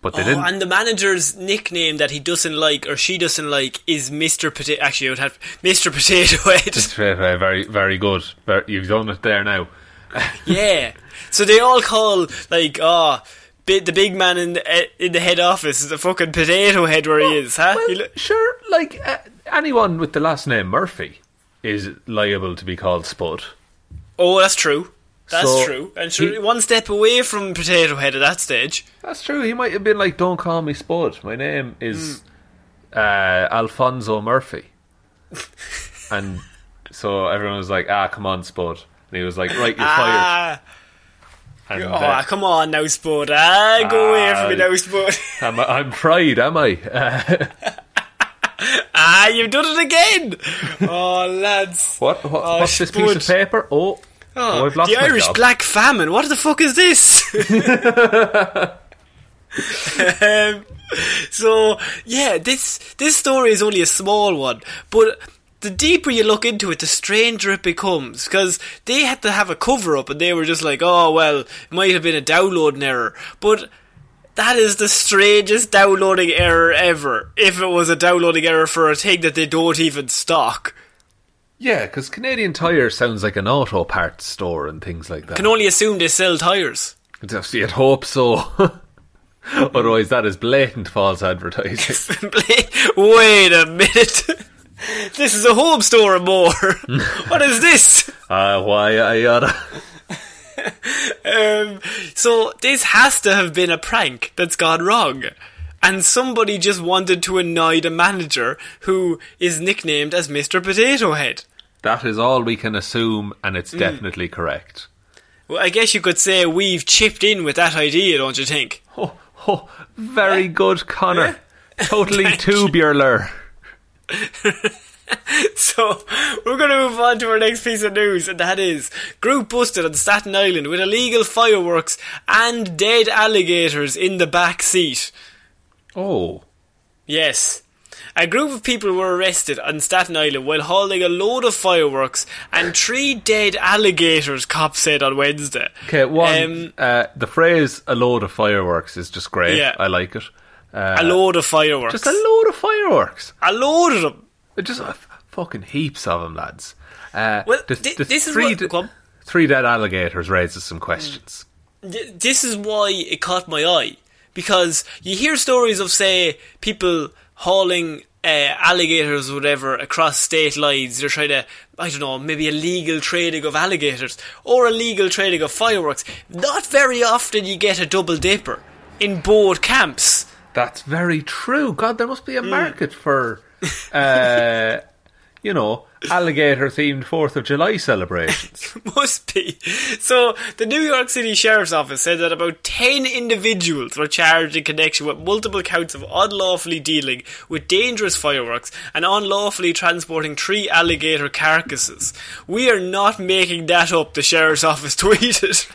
S4: But they
S3: Oh,
S4: didn't.
S3: and the manager's nickname that he doesn't like or she doesn't like is Mr. Potato. Actually, I would have Mr. Potato Head.
S4: Very, very, very good. You've done it there now.
S3: yeah. So they all call like, oh, the big man in the, eh, in the head office is the fucking Potato Head where he is, huh?
S4: Well, sure, like uh, anyone with the last name Murphy is liable to be called Spud.
S3: oh, that's true. That's
S4: So,
S3: true. And
S4: he-
S3: one step away from Potato Head at that stage.
S4: That's true. He might have been like, "Don't call me Spud. My name is
S3: Hmm.
S4: uh, Alfonso Murphy." and so everyone was like, "Ah, come on, Spud." And he was like, "Right, you're fired."
S3: Ah,
S4: And,
S3: oh,
S4: uh,
S3: come on now, sport. Ah, go away from me now, Spud.
S4: I'm, I'm fried, am I? Uh,
S3: ah, you've done it again. oh, lads.
S4: what? what
S3: Oh,
S4: what's this piece of paper? Oh,
S3: Oh,
S4: oh, I've lost
S3: the Irish
S4: job.
S3: Black Famine. What the fuck is this? um, so yeah, this this story is only a small one, but the deeper you look into it, the stranger it becomes. Because they had to have a cover up, and they were just like, "Oh well, it might have been a downloading error," but. That is the strangest downloading error ever. If it was a downloading error for a thing that they don't even stock.
S4: Yeah, because Canadian Tire sounds like an auto parts store and things like that.
S3: Can only assume they sell tires.
S4: You'd hope so. Otherwise, that is blatant false advertising.
S3: Wait a minute. This is a home store and more. what is this?
S4: Ah, why I oughta.
S3: um, so this has to have been a prank that's gone wrong. And somebody just wanted to annoy the manager who is nicknamed as Mr. Potato Head.
S4: That is all we can assume, and it's definitely correct.
S3: Well, I guess you could say we've chipped in with that idea, don't you think?
S4: Oh, oh very good, Conor. Totally
S3: Thank you.
S4: tubular.
S3: So, we're going to move on to our next piece of news, and that is group busted on Staten Island with illegal fireworks and dead alligators in the back seat.
S4: Oh,
S3: Yes. A group of people were arrested on Staten Island while holding a load of fireworks and three dead alligators, cops said on Wednesday.
S4: okay. One,
S3: Um,
S4: uh, the phrase "a load of fireworks" is just great.
S3: Yeah.
S4: I like it. Uh,
S3: a load of fireworks.
S4: just a load of fireworks.
S3: a load of them.
S4: Just uh, fucking heaps of them, lads. Uh,
S3: Well,
S4: the, the
S3: this is
S4: three,
S3: what-
S4: de- three dead alligators raises some questions.
S3: This is why it caught my eye because you hear stories of say people hauling uh, alligators or whatever across state lines they're trying to I don't know maybe illegal trading of alligators or illegal trading of fireworks not very often you get a double dipper in both camps
S4: That's very true. God, there must be a market for, uh, you know, alligator themed Fourth of July celebrations.
S3: Must be. So, the New York City Sheriff's Office said that about 10 individuals were charged in connection with multiple counts of unlawfully dealing with dangerous fireworks and unlawfully transporting three alligator carcasses. We are not making that up, the Sheriff's Office tweeted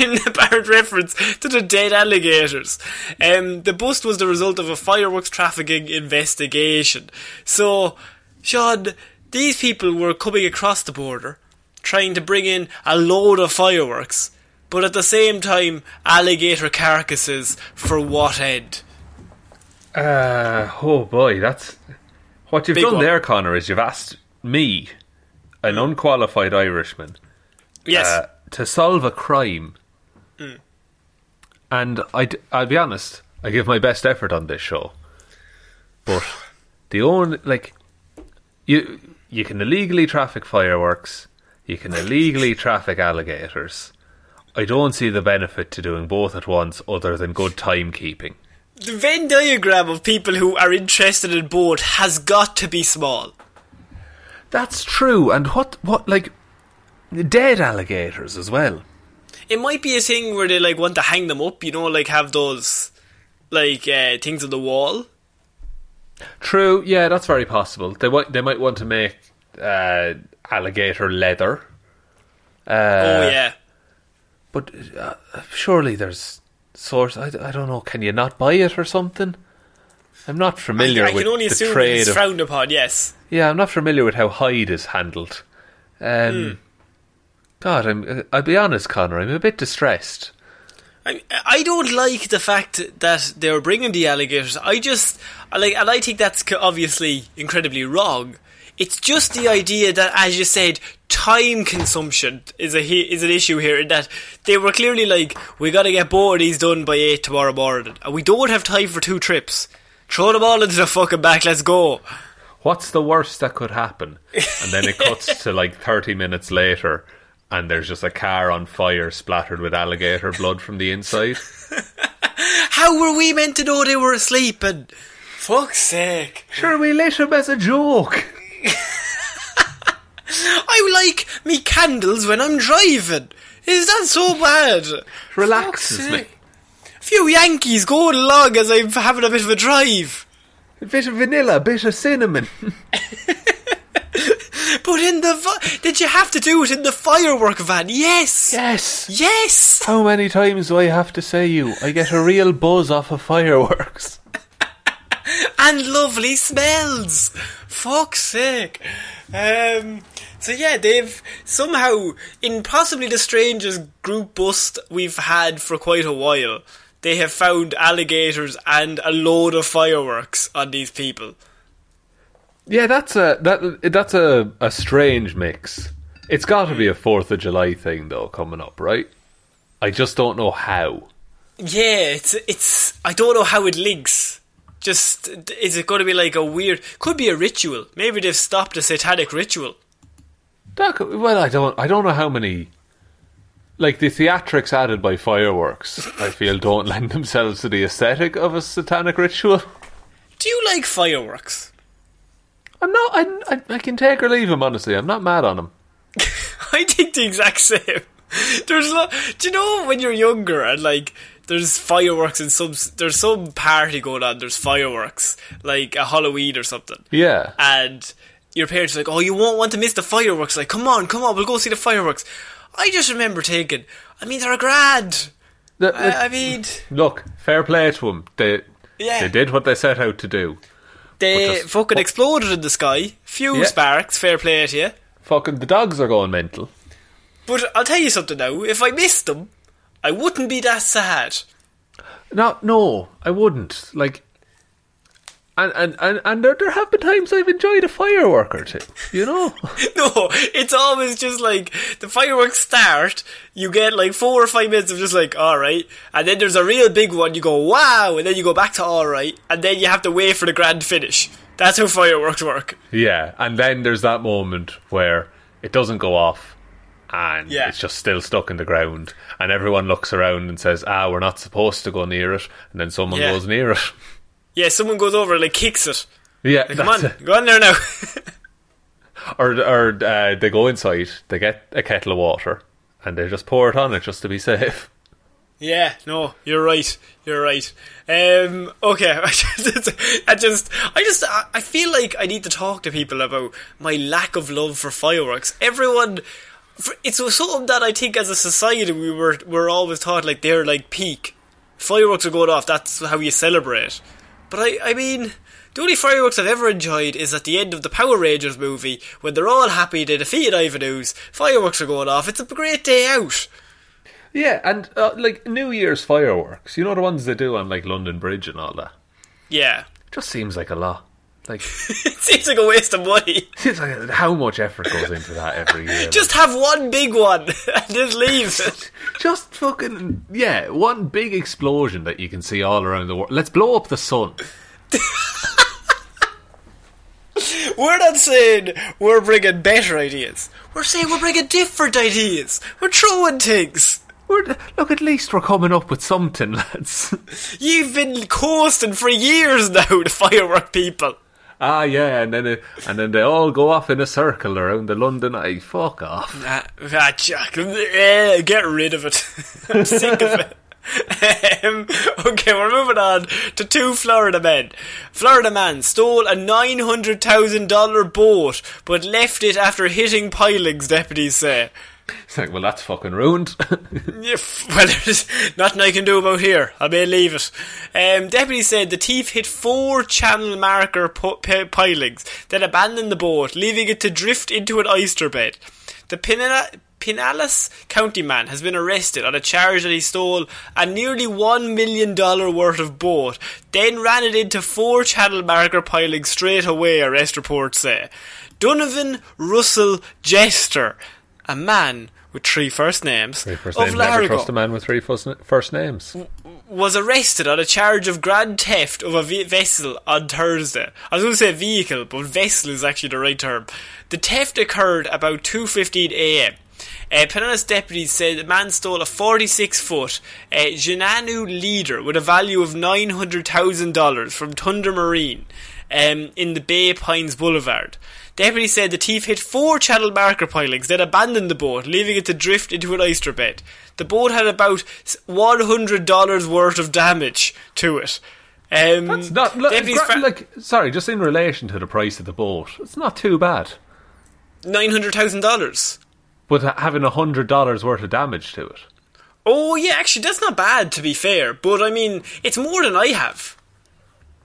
S3: in apparent reference to the dead alligators. Um, the bust was the result of a fireworks trafficking investigation. So, Shaun, these people were coming across the border, trying to bring in a load of fireworks, but at the same time, alligator carcasses for what end?
S4: Uh, oh boy, that's what you've
S3: Big
S4: done
S3: one.
S4: there, Conor. Is you've asked me, an unqualified Irishman,
S3: Yes.
S4: uh, to solve a crime, and i I'll be honest, I give my best effort on this show, but the only like you you can illegally traffic fireworks, you can illegally traffic alligators. I don't see the benefit to doing both at once, other than good timekeeping.
S3: the Venn diagram of people who are interested in both has got to be small.
S4: That's true. And what what like dead alligators as well.
S3: It might be a thing where they like want to hang them up, you know, like have those like uh, things on the wall.
S4: True. Yeah, that's very possible. They might they might want to make uh, alligator leather. Uh,
S3: oh yeah.
S4: But uh, surely there's source. I, I don't know. Can you not buy it or something? I'm not familiar
S3: I, I
S4: with
S3: can only
S4: the
S3: assume
S4: trade
S3: it's
S4: of.
S3: frowned upon, yes.
S4: yeah, I'm not familiar with how hide is handled. Um,
S3: Hmm.
S4: God, I'm. I'll be honest, Conor. I'm a bit distressed.
S3: I, I don't like the fact that they're bringing the alligators. I just like, and I think that's obviously incredibly wrong. It's just the idea that, as you said, time consumption is a is an issue here. In that they were clearly like, we got to get both of these done by eight tomorrow morning, and we don't have time for two trips. Throw them all into the fucking back. Let's go.
S4: what's the worst that could happen? And then it cuts to like 30 minutes later, and there's just a car on fire splattered with alligator blood from the inside.
S3: How were we meant to know they were asleep? And fuck's sake.
S4: Sure, we lit him as a joke.
S3: I like me candles when I'm driving. Is that so bad?
S4: Relaxes
S3: Fuck's
S4: me.
S3: sake. Few Yankees going along as I'm having a bit of a drive.
S4: A bit of vanilla, a bit of cinnamon.
S3: But in the vi- did you have to do it in the firework van? Yes.
S4: yes.
S3: Yes.
S4: How many times do I have to say you? I get a real buzz off of fireworks.
S3: And lovely smells. Fuck's sake. Um. So yeah, they've somehow, in possibly the strangest group bust we've had for quite a while, they have found alligators and a load of fireworks on these people.
S4: Yeah, that's a that that's a, a strange mix. It's got to be a hmm. Fourth of July thing though coming up, right? I just don't know how.
S3: Yeah, it's it's. I don't know how it links. Just is it going to be like a weird? Could be a ritual. Maybe they've stopped a satanic ritual.
S4: That could- well, I don't I don't know how many like the theatrics added by fireworks, I feel don't lend themselves to the aesthetic of a satanic ritual.
S3: Do you like fireworks?
S4: I'm not. I, I, I can take or leave him. Honestly, I'm not mad on him.
S3: I think the exact same. There's lo- do you know when you're younger and like there's fireworks and some there's some party going on. There's fireworks like a Halloween or something.
S4: Yeah.
S3: and your parents are like, "Oh, you won't want to miss the fireworks." Like, come on, come on, we'll go see the fireworks. I just remember thinking, I mean, they're a grand.
S4: The-
S3: I, I mean,
S4: look, fair play to them. They
S3: Yeah.
S4: they did what they set out to do.
S3: They
S4: just-
S3: fucking exploded in the sky. Few
S4: Yeah.
S3: sparks. Fair play to you.
S4: Fucking the dogs are going mental.
S3: But I'll tell you something now. If I missed them, I wouldn't be that sad.
S4: No, no, I wouldn't. Like, and and and, and there, there have been times I've enjoyed a firework or two. You know,
S3: No, it's always just like the fireworks start, you get like four or five minutes of just like, alright, and then there's a real big one, you go, wow, and then you go back to alright, and then you have to wait for the grand finish. That's how fireworks work.
S4: yeah. And then there's that moment where it doesn't go off, and
S3: Yeah.
S4: it's just still stuck in the ground, and everyone looks around and says, "Ah, we're not supposed to go near it," and then someone
S3: Yeah.
S4: goes near it.
S3: Yeah, someone goes over and like kicks it.
S4: Yeah,
S3: Like, come on,
S4: it.
S3: go on there now.
S4: Or or uh, they go inside, they get a kettle of water, and they just pour it on it just to be safe.
S3: yeah, no, you're right. You're right. Um, okay, I just, I just, I just, I feel like I need to talk to people about my lack of love for fireworks. Everyone, it's something that I think as a society we were we're always taught like they're like peak. Fireworks are going off. That's how you celebrate. But I, I mean, the only fireworks I've ever enjoyed is at the end of the Power Rangers movie when they're all happy they defeated Ivan Ooze. Fireworks are going off. It's a great day out.
S4: Yeah, and uh, like New Year's fireworks, you know the ones they do on like London Bridge and all that.
S3: Yeah,
S4: Just seems like a lot. Like,
S3: it seems like a waste of money.
S4: seems like how much effort goes into that every year.
S3: Just have one big one and just leave it.
S4: just fucking yeah, one big explosion that you can see all around the world. Let's blow up the sun.
S3: We're not saying we're bringing better ideas. We're saying we're bringing different ideas. We're throwing things.
S4: We're, look, at least we're coming up with something, lads.
S3: You've been coasting for years now, the firework people.
S4: Ah, yeah, and then it, and then they all go off in a circle around the London Eye. Fuck off.
S3: Ah, Jack, eh, get rid of it. I'm sick of it. Um, okay, we're moving on to two Florida men. Florida man stole a $900,000 boat but left it after hitting pilings, deputies say.
S4: It's like, well, that's fucking ruined.
S3: Yeah, well, there's nothing I can do about here. I may leave it. Um, deputies said the thief hit four channel marker p- pilings, then abandoned the boat, leaving it to drift into an oyster bed. The Pinella- Pinellas County man has been arrested on a charge that he stole a nearly $1 million worth of boat, then ran it into four channel marker pilings straight away, arrest reports say. Donovan Russell Jester, a man with three first names,
S4: First
S3: of
S4: name, never
S3: Largo,
S4: trust a man with three first, first names.
S3: was arrested on a charge of grand theft of a ve- vessel on Thursday. I was going to say vehicle, but vessel is actually the right term. The theft occurred about 2.15 a.m. Uh, Pinellas deputies said the man stole a 46 foot uh, Jeanneau leader with a value of $900,000 from Thunder Marine um, in the Bay Pines Boulevard. Deputies said the thief hit four channel marker pilings, then abandoned the boat, leaving it to drift into an oyster bed. The boat had about $100 worth of damage to it. Um,
S4: That's not look,
S3: fa-
S4: like sorry, just in relation to the price of the boat, it's not too bad.
S3: $900,000.
S4: But having a hundred dollars worth of damage to it,
S3: Oh, yeah, actually, that's not bad, to be fair. But, I mean, it's more than I have.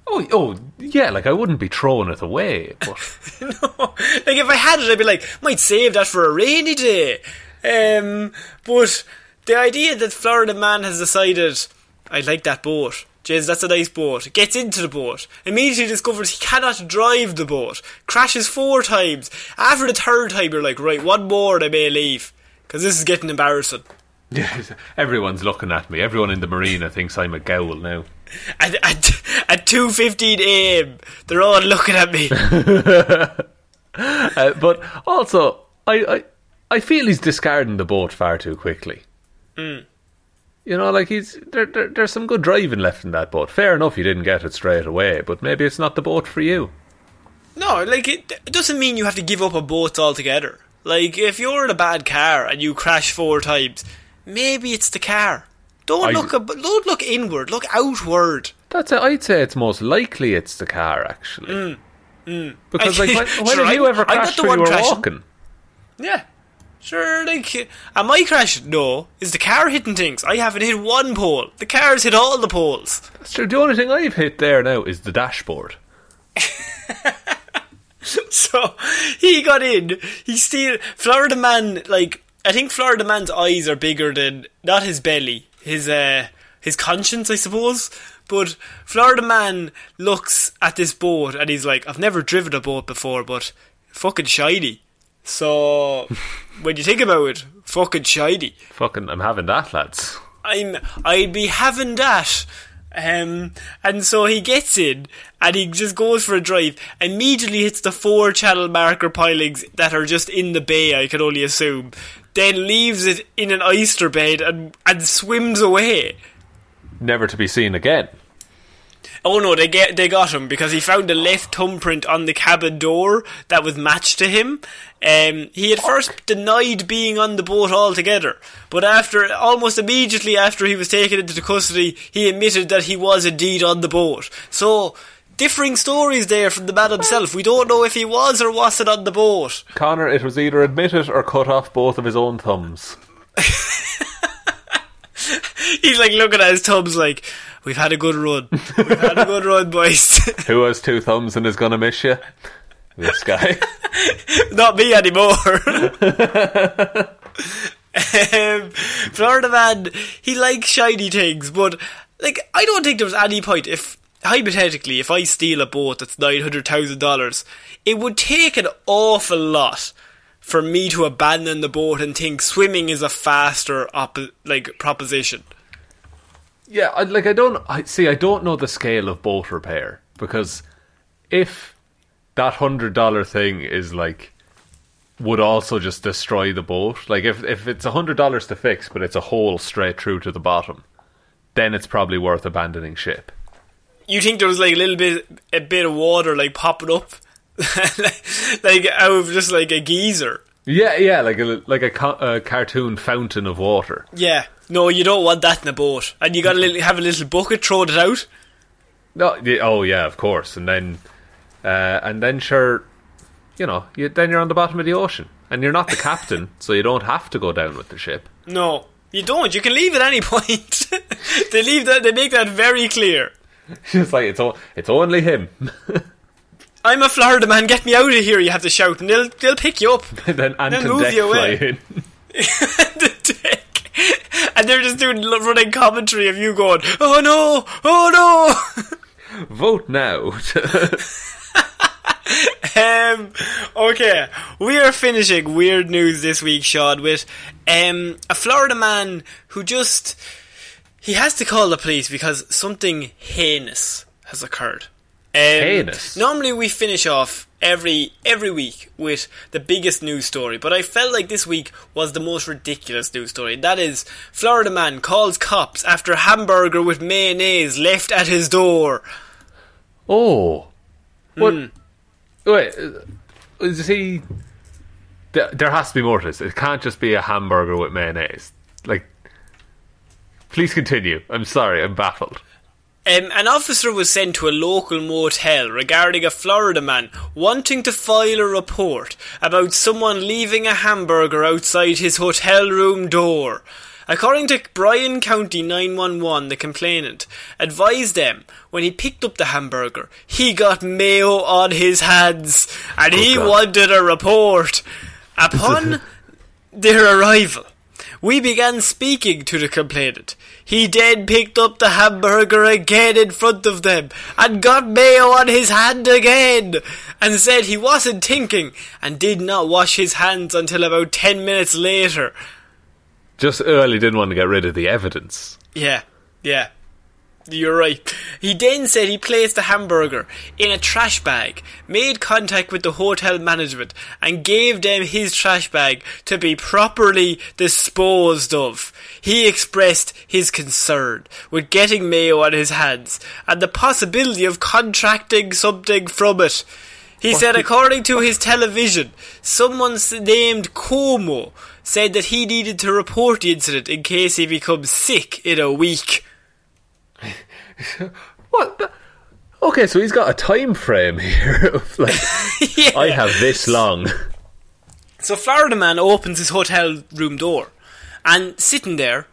S4: Oh, oh, yeah, like I wouldn't be throwing it away, but
S3: no. Like, if I had it, I'd be like, might save that for a rainy day. Um, but the idea that Florida man has decided, I like that boat. Jez, that's a nice boat. Gets into the boat. Immediately discovers he cannot drive the boat. Crashes four times. After the third time, you're like, right, one more and I may leave. Because this is getting embarrassing.
S4: yeah, everyone's looking at me. Everyone in the marina thinks I'm a gowl now.
S3: At, at, at 2.15 a.m., they're all looking at me.
S4: Uh, but also, I, I, I feel he's discarding the boat far too quickly. You know, like he's there, there. There's some good driving left in that boat. Fair enough, you didn't get it straight away, but maybe it's not the boat for you.
S3: No, like it, it doesn't mean you have to give up on boats altogether. Like if you're in a bad car and you crash four times, maybe it's the car. Don't
S4: I-
S3: look. Ab- don't look inward. Look outward.
S4: That's it. I'd say it's most likely it's the car actually. Mm,
S3: mm.
S4: Because like, when, when
S3: Sure,
S4: have you ever
S3: I'm not
S4: crashed
S3: the
S4: when you
S3: one
S4: were
S3: crashing.
S4: walking?
S3: Yeah. Sure, like, am I crashing? No. Is the car hitting things? I haven't hit one pole. The car's hit all the poles.
S4: That's true. The only thing I've hit there now is the dashboard.
S3: So, he got in. He still. Florida Man, like, I think Florida Man's eyes are bigger than. Not his belly. His, uh. His conscience, I suppose. But Florida Man looks at this boat and he's like, I've never driven a boat before, but fucking shiny. So, when you think about it, fucking shiny.
S4: Fucking, I'm having that, lads.
S3: I'm I'd be having that. Um, and so he gets in and he just goes for a drive. Immediately hits the four channel marker pilings that are just in the bay, I can only assume. Then leaves it in an oyster bed and, and swims away.
S4: Never to be seen again.
S3: Oh no, they get they got him because he found a left thumbprint on the cabin door that was matched to him. Um, he had first denied being on the boat altogether, but after almost immediately after he was taken into custody, he admitted that he was indeed on the boat. So differing stories there from the man himself. We don't know if he was or wasn't on the boat.
S4: Conor, it was either admitted or cut off both of his own thumbs.
S3: He's like looking at his thumbs like, "We've had a good run. We've had a good run, boys."
S4: Who has two thumbs and is gonna miss you? This guy.
S3: Not me anymore. um, Florida man, he likes shiny things, but like I don't think there was any point if hypothetically if I steal a boat that's nine hundred thousand dollars, it would take an awful lot for me to abandon the boat and think swimming is a faster oppo- like proposition.
S4: Yeah, I, like I don't I see. I don't know the scale of boat repair because if that hundred dollar thing is like would also just destroy the boat. Like if if it's a hundred dollars to fix, but it's a hole straight through to the bottom, then it's probably worth abandoning ship.
S3: You think there was like a little bit a bit of water like popping up, like out of just like a geyser.
S4: Yeah, yeah, like a like a, co- a cartoon fountain of water.
S3: Yeah. No, you don't want that in a boat. And you gotta little, have a little bucket, throw it out.
S4: No, oh yeah, of course, and then uh, and then sure, you know, you, then you're on the bottom of the ocean, and you're not the captain, so you don't have to go down with the ship.
S3: No, you don't. You can leave at any point. they leave that. They make that very clear.
S4: it's like it's o- it's only him.
S3: I'm a Florida man. Get me out of here! You have to shout, and they'll they'll pick you up.
S4: and then Anton
S3: move
S4: Deck
S3: you away.
S4: in.
S3: the deck, and they're just doing running commentary of you going, "Oh no! Oh no!"
S4: Vote now.
S3: Um, okay, we are finishing weird news this week, Shaun, with um, a Florida man who just he has to call the police because something heinous has occurred. Um,
S4: Heinous?
S3: Normally, we finish off every every week with the biggest news story, but I felt like this week was the most ridiculous news story. That is, Florida man calls cops after hamburger with mayonnaise left at his door.
S4: oh, what?
S3: Hmm.
S4: Wait, uh, is he? There, there has to be more to this. It can't just be a hamburger with mayonnaise. Like, please continue. I'm sorry, I'm baffled.
S3: Um, an officer was sent to a local motel regarding a Florida man wanting to file a report about someone leaving a hamburger outside his hotel room door. According to Bryan County 911, the complainant advised them when he picked up the hamburger, he got mayo on his hands and he
S4: God.
S3: wanted a report. Upon their arrival, we began speaking to the complainant. He then picked up the hamburger again in front of them and got mayo on his hand again and said he wasn't thinking and did not wash his hands until about 10 minutes later.
S4: Just early didn't want to get rid of the evidence.
S3: Yeah, yeah. You're right. He then said he placed the hamburger in a trash bag, made contact with the hotel management, and gave them his trash bag to be properly disposed of. He expressed his concern with getting mayo on his hands and the possibility of contracting something from it. He said, according to his television, someone named Cuomo said that he needed to report the incident in case he becomes sick in a week.
S4: What? the- Okay, so he's got a time frame here of like
S3: Yeah.
S4: I have this long.
S3: So Florida man opens his hotel room door, and sitting there,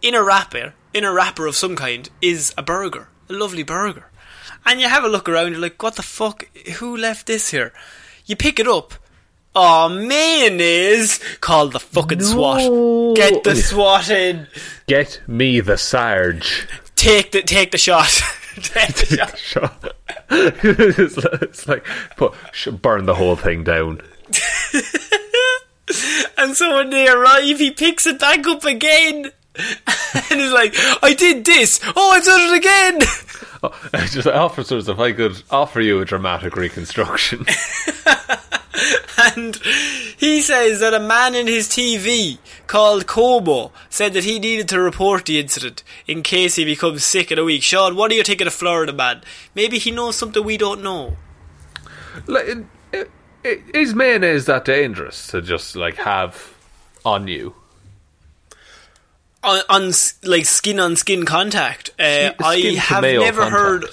S3: in a wrapper, in a wrapper of some kind, is a burger, a lovely burger. And you have a look around, you're like, what the fuck? Who left this here? You pick it up. Oh, mayonnaise! Call the fucking SWAT. Get the SWAT in.
S4: Get me the Sarge.
S3: Take the take the shot. take the shot.
S4: Sure. it's, like- it's like put, sh- burn the whole thing down.
S3: And so when they arrive, he picks it back up again. And he's like, I did this. Oh, I've done it again.
S4: Oh, just officers, if I could offer you a dramatic reconstruction.
S3: And he says that a man in his TV called Kobo said that he needed to report the incident in case he becomes sick in a week. Shaun, what do you think of the Florida man? Maybe he knows something we don't know.
S4: like, is mayonnaise that dangerous to just like have on you?
S3: On, on like skin on skin contact. Uh, I
S4: Skin to
S3: have never heard.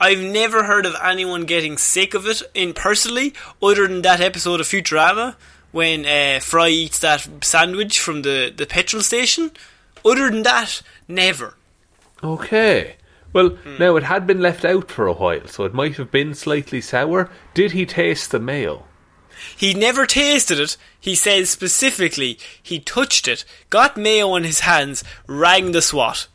S3: I've never heard of anyone getting sick of it in personally, other than that episode of Futurama when uh, Fry eats that sandwich from the, the petrol station. Other than that, never.
S4: Okay. Well, now it had been left out for a while, so it might have been slightly sour. Did he taste the mayo?
S3: He never tasted it. He says specifically he touched it, got mayo on his hands, rang the SWAT.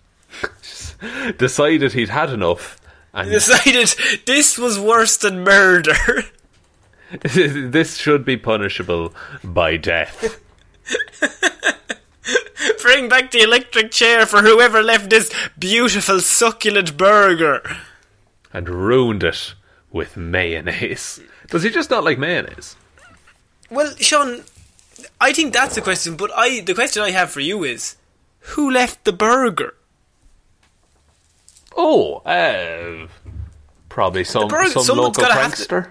S4: Decided he'd had enough, and
S3: Decided this was worse than murder.
S4: this should be punishable by death.
S3: Bring back the electric chair for whoever left this beautiful succulent burger.
S4: and ruined it with mayonnaise. Does he just not like mayonnaise?
S3: Well, Shaun, I think that's the question, but I the question I have for you is who left the burger?
S4: Oh, uh, probably some
S3: burger-
S4: some
S3: someone's
S4: local prankster.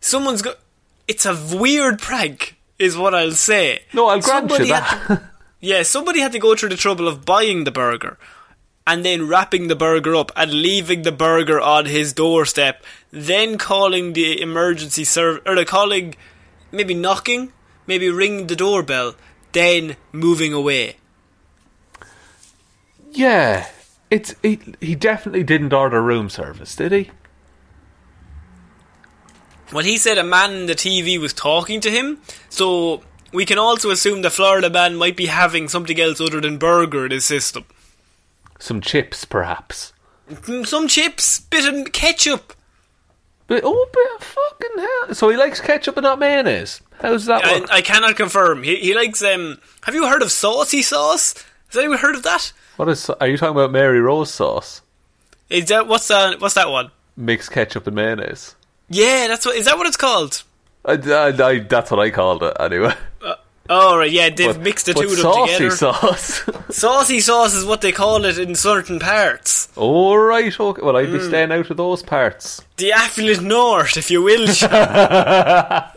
S3: Someone's got it's a weird prank, is what I'll say.
S4: No, I'll grant you
S3: Somebody
S4: that.
S3: had to- yeah, somebody had to go through the trouble of buying the burger and then wrapping the burger up and leaving the burger on his doorstep, then calling the emergency service or the calling, maybe knocking, maybe ringing the doorbell, then moving away.
S4: yeah, it's he, he definitely didn't order room service, did he?
S3: Well, he said a man in the TV was talking to him, so we can also assume the Florida man might be having something else other than burger in his system.
S4: Some chips, perhaps.
S3: Mm, Some chips, bit of ketchup.
S4: But oh, but fucking hell! So he likes ketchup and not mayonnaise. How's that
S3: I,
S4: work?
S3: I cannot confirm. He, he likes um. Have you heard of saucy sauce? Has anyone heard of that?
S4: what is? Are you talking about Marie Rose sauce?
S3: Is that what's that? What's that one?
S4: Mixed ketchup and mayonnaise.
S3: Yeah, that's what. Is that what it's called?
S4: I, I, I, that's what I called it anyway.
S3: Oh right, yeah, they've
S4: But-
S3: mixed the two of them
S4: saucy
S3: together.
S4: sauce.
S3: saucy sauce is what they call it in certain parts.
S4: All right, okay. Well, I'd
S3: Hmm.
S4: be staying out of those parts.
S3: The affluent north, if you will.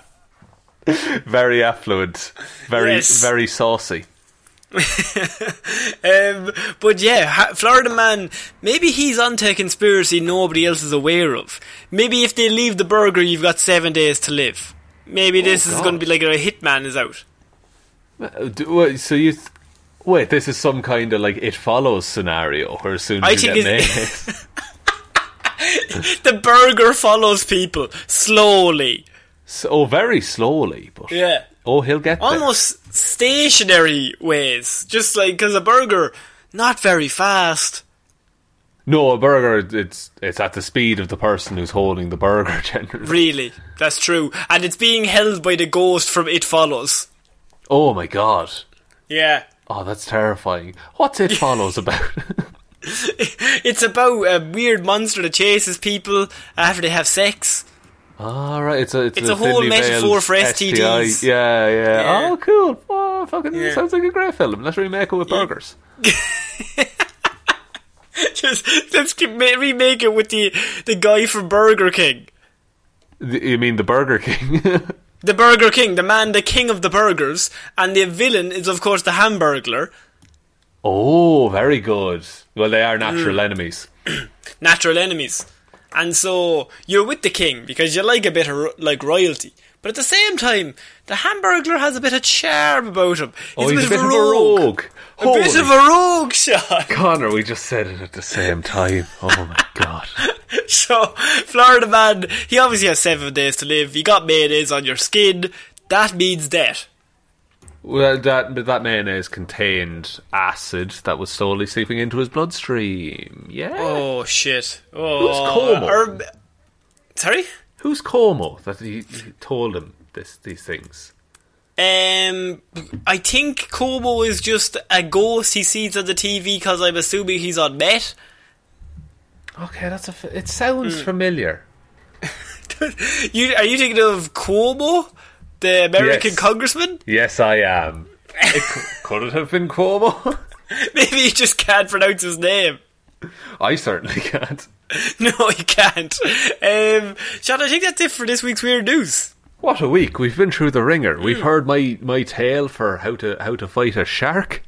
S4: Very affluent, very,
S3: Yes.
S4: very saucy.
S3: Um, but yeah, ha- Florida man, maybe he's onto a conspiracy nobody else is aware of. Maybe if they leave the burger, you've got seven days to live. Maybe this is going to be like a hitman is out.
S4: Uh, do- wait, So you th- wait? This is some kind of like it follows scenario, where as soon as
S3: I
S4: you
S3: think
S4: get mayonnaise,
S3: The burger follows people slowly.
S4: so, oh, very slowly, but
S3: Yeah.
S4: oh, he'll get there.
S3: Almost stationary ways. Just like, because a burger, not very fast.
S4: No, a burger. It's it's at the speed of the person who's holding the burger. Generally.
S3: Really. That's true. And it's being held by the ghost from It Follows.
S4: Oh my god.
S3: Yeah.
S4: Oh, that's terrifying. What's it follows about?
S3: it's about a weird monster that chases people after they have sex.
S4: All right, it's a it's,
S3: It's a whole
S4: thinly
S3: metaphor for. STDs.
S4: Yeah, yeah,
S3: Yeah.
S4: Oh, cool. Oh, fucking
S3: Yeah.
S4: sounds like a great film. Let's remake it with burgers.
S3: Just let's remake it with the the guy from Burger King.
S4: The- You mean the Burger King?
S3: The Burger King, the man, the king of the burgers, and the villain is of course the Hamburglar,
S4: oh, very good. Well, they are
S3: Mm.
S4: natural enemies.
S3: natural enemies. And so you're with the king because you like a bit of like royalty. But at the same time, the Hamburglar has a bit of charm about him.
S4: Oh, he's a bit of a rogue.
S3: A bit of a rogue, shot.
S4: Conor, we just said it at the same time. Oh my god.
S3: So, Florida man, he obviously has seven days to live. You got mayonnaise on your skin. That means death.
S4: Well, that that mayonnaise contained acid that was slowly seeping into his bloodstream. Yeah.
S3: Oh shit. Oh,
S4: Who's Cuomo?
S3: or- sorry.
S4: Who's Cuomo that he, he told him this these things?
S3: Um, I think Como is just a ghost he sees on the TV because I'm assuming he's on Met.
S4: Okay, that's a. f- It sounds familiar.
S3: You are you thinking of Cuomo, the American
S4: Yes.
S3: congressman?
S4: Yes, I am. It c- could it have been Cuomo?
S3: Maybe he just can't pronounce his name.
S4: I certainly can't.
S3: No, he can't. Um, Shaun, I think that's it for this week's weird news.
S4: What a week! We've been through the ringer. We've heard my, my tale for how to how to fight a shark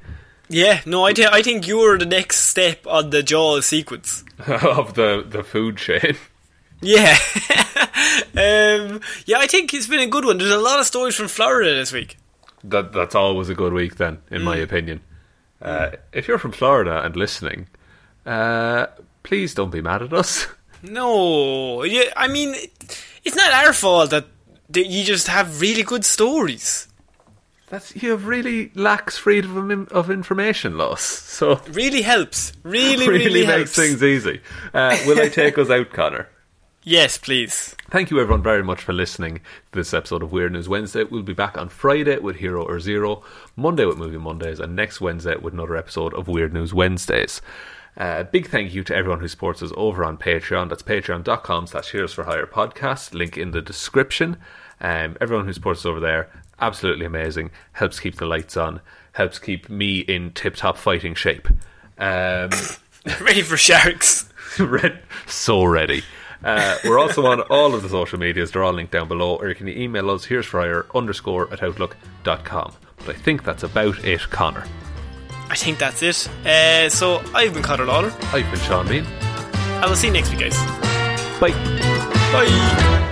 S3: Yeah, no, I, thi- I think you're the next step on the Jaws sequence.
S4: of the the food chain.
S3: Yeah. um, yeah, I think it's been a good one. There's a lot of stories from Florida this week.
S4: That that's always a good week, then, in my opinion. Uh, if you're from Florida and listening, uh, please don't be mad at us.
S3: No, yeah, I mean, it's not our fault that, that you just have really good stories.
S4: That's you have really lax freedom of, of information loss. So
S3: Really helps. Really,
S4: really,
S3: really,
S4: makes things easy. Uh, will I take us out, Conor?
S3: Yes, please.
S4: Thank you everyone very much for listening to this episode of Weird News Wednesday. We'll be back on Friday with Hero or Zero, Monday with Movie Mondays, and next Wednesday with another episode of Weird News Wednesdays. Uh, big thank you to everyone who supports us over on Patreon. That's patreon.com slash Heroes for Hire podcast. Link in the description. Um, everyone who supports us over there, absolutely amazing. Helps keep the lights on. Helps keep me in tip-top fighting shape. Um,
S3: Ready for sharks.
S4: Red, so ready. Uh, we're also on all of the social medias. They're all linked down below. Or you can email us, HeroesforHire underscore at outlook.com. But I think that's about it, Conor.
S3: I think that's it. Uh, so, I've been Conor Lawler.
S4: I've been Shaun Meighan.
S3: I will see you next week, guys.
S4: Bye.
S3: Bye.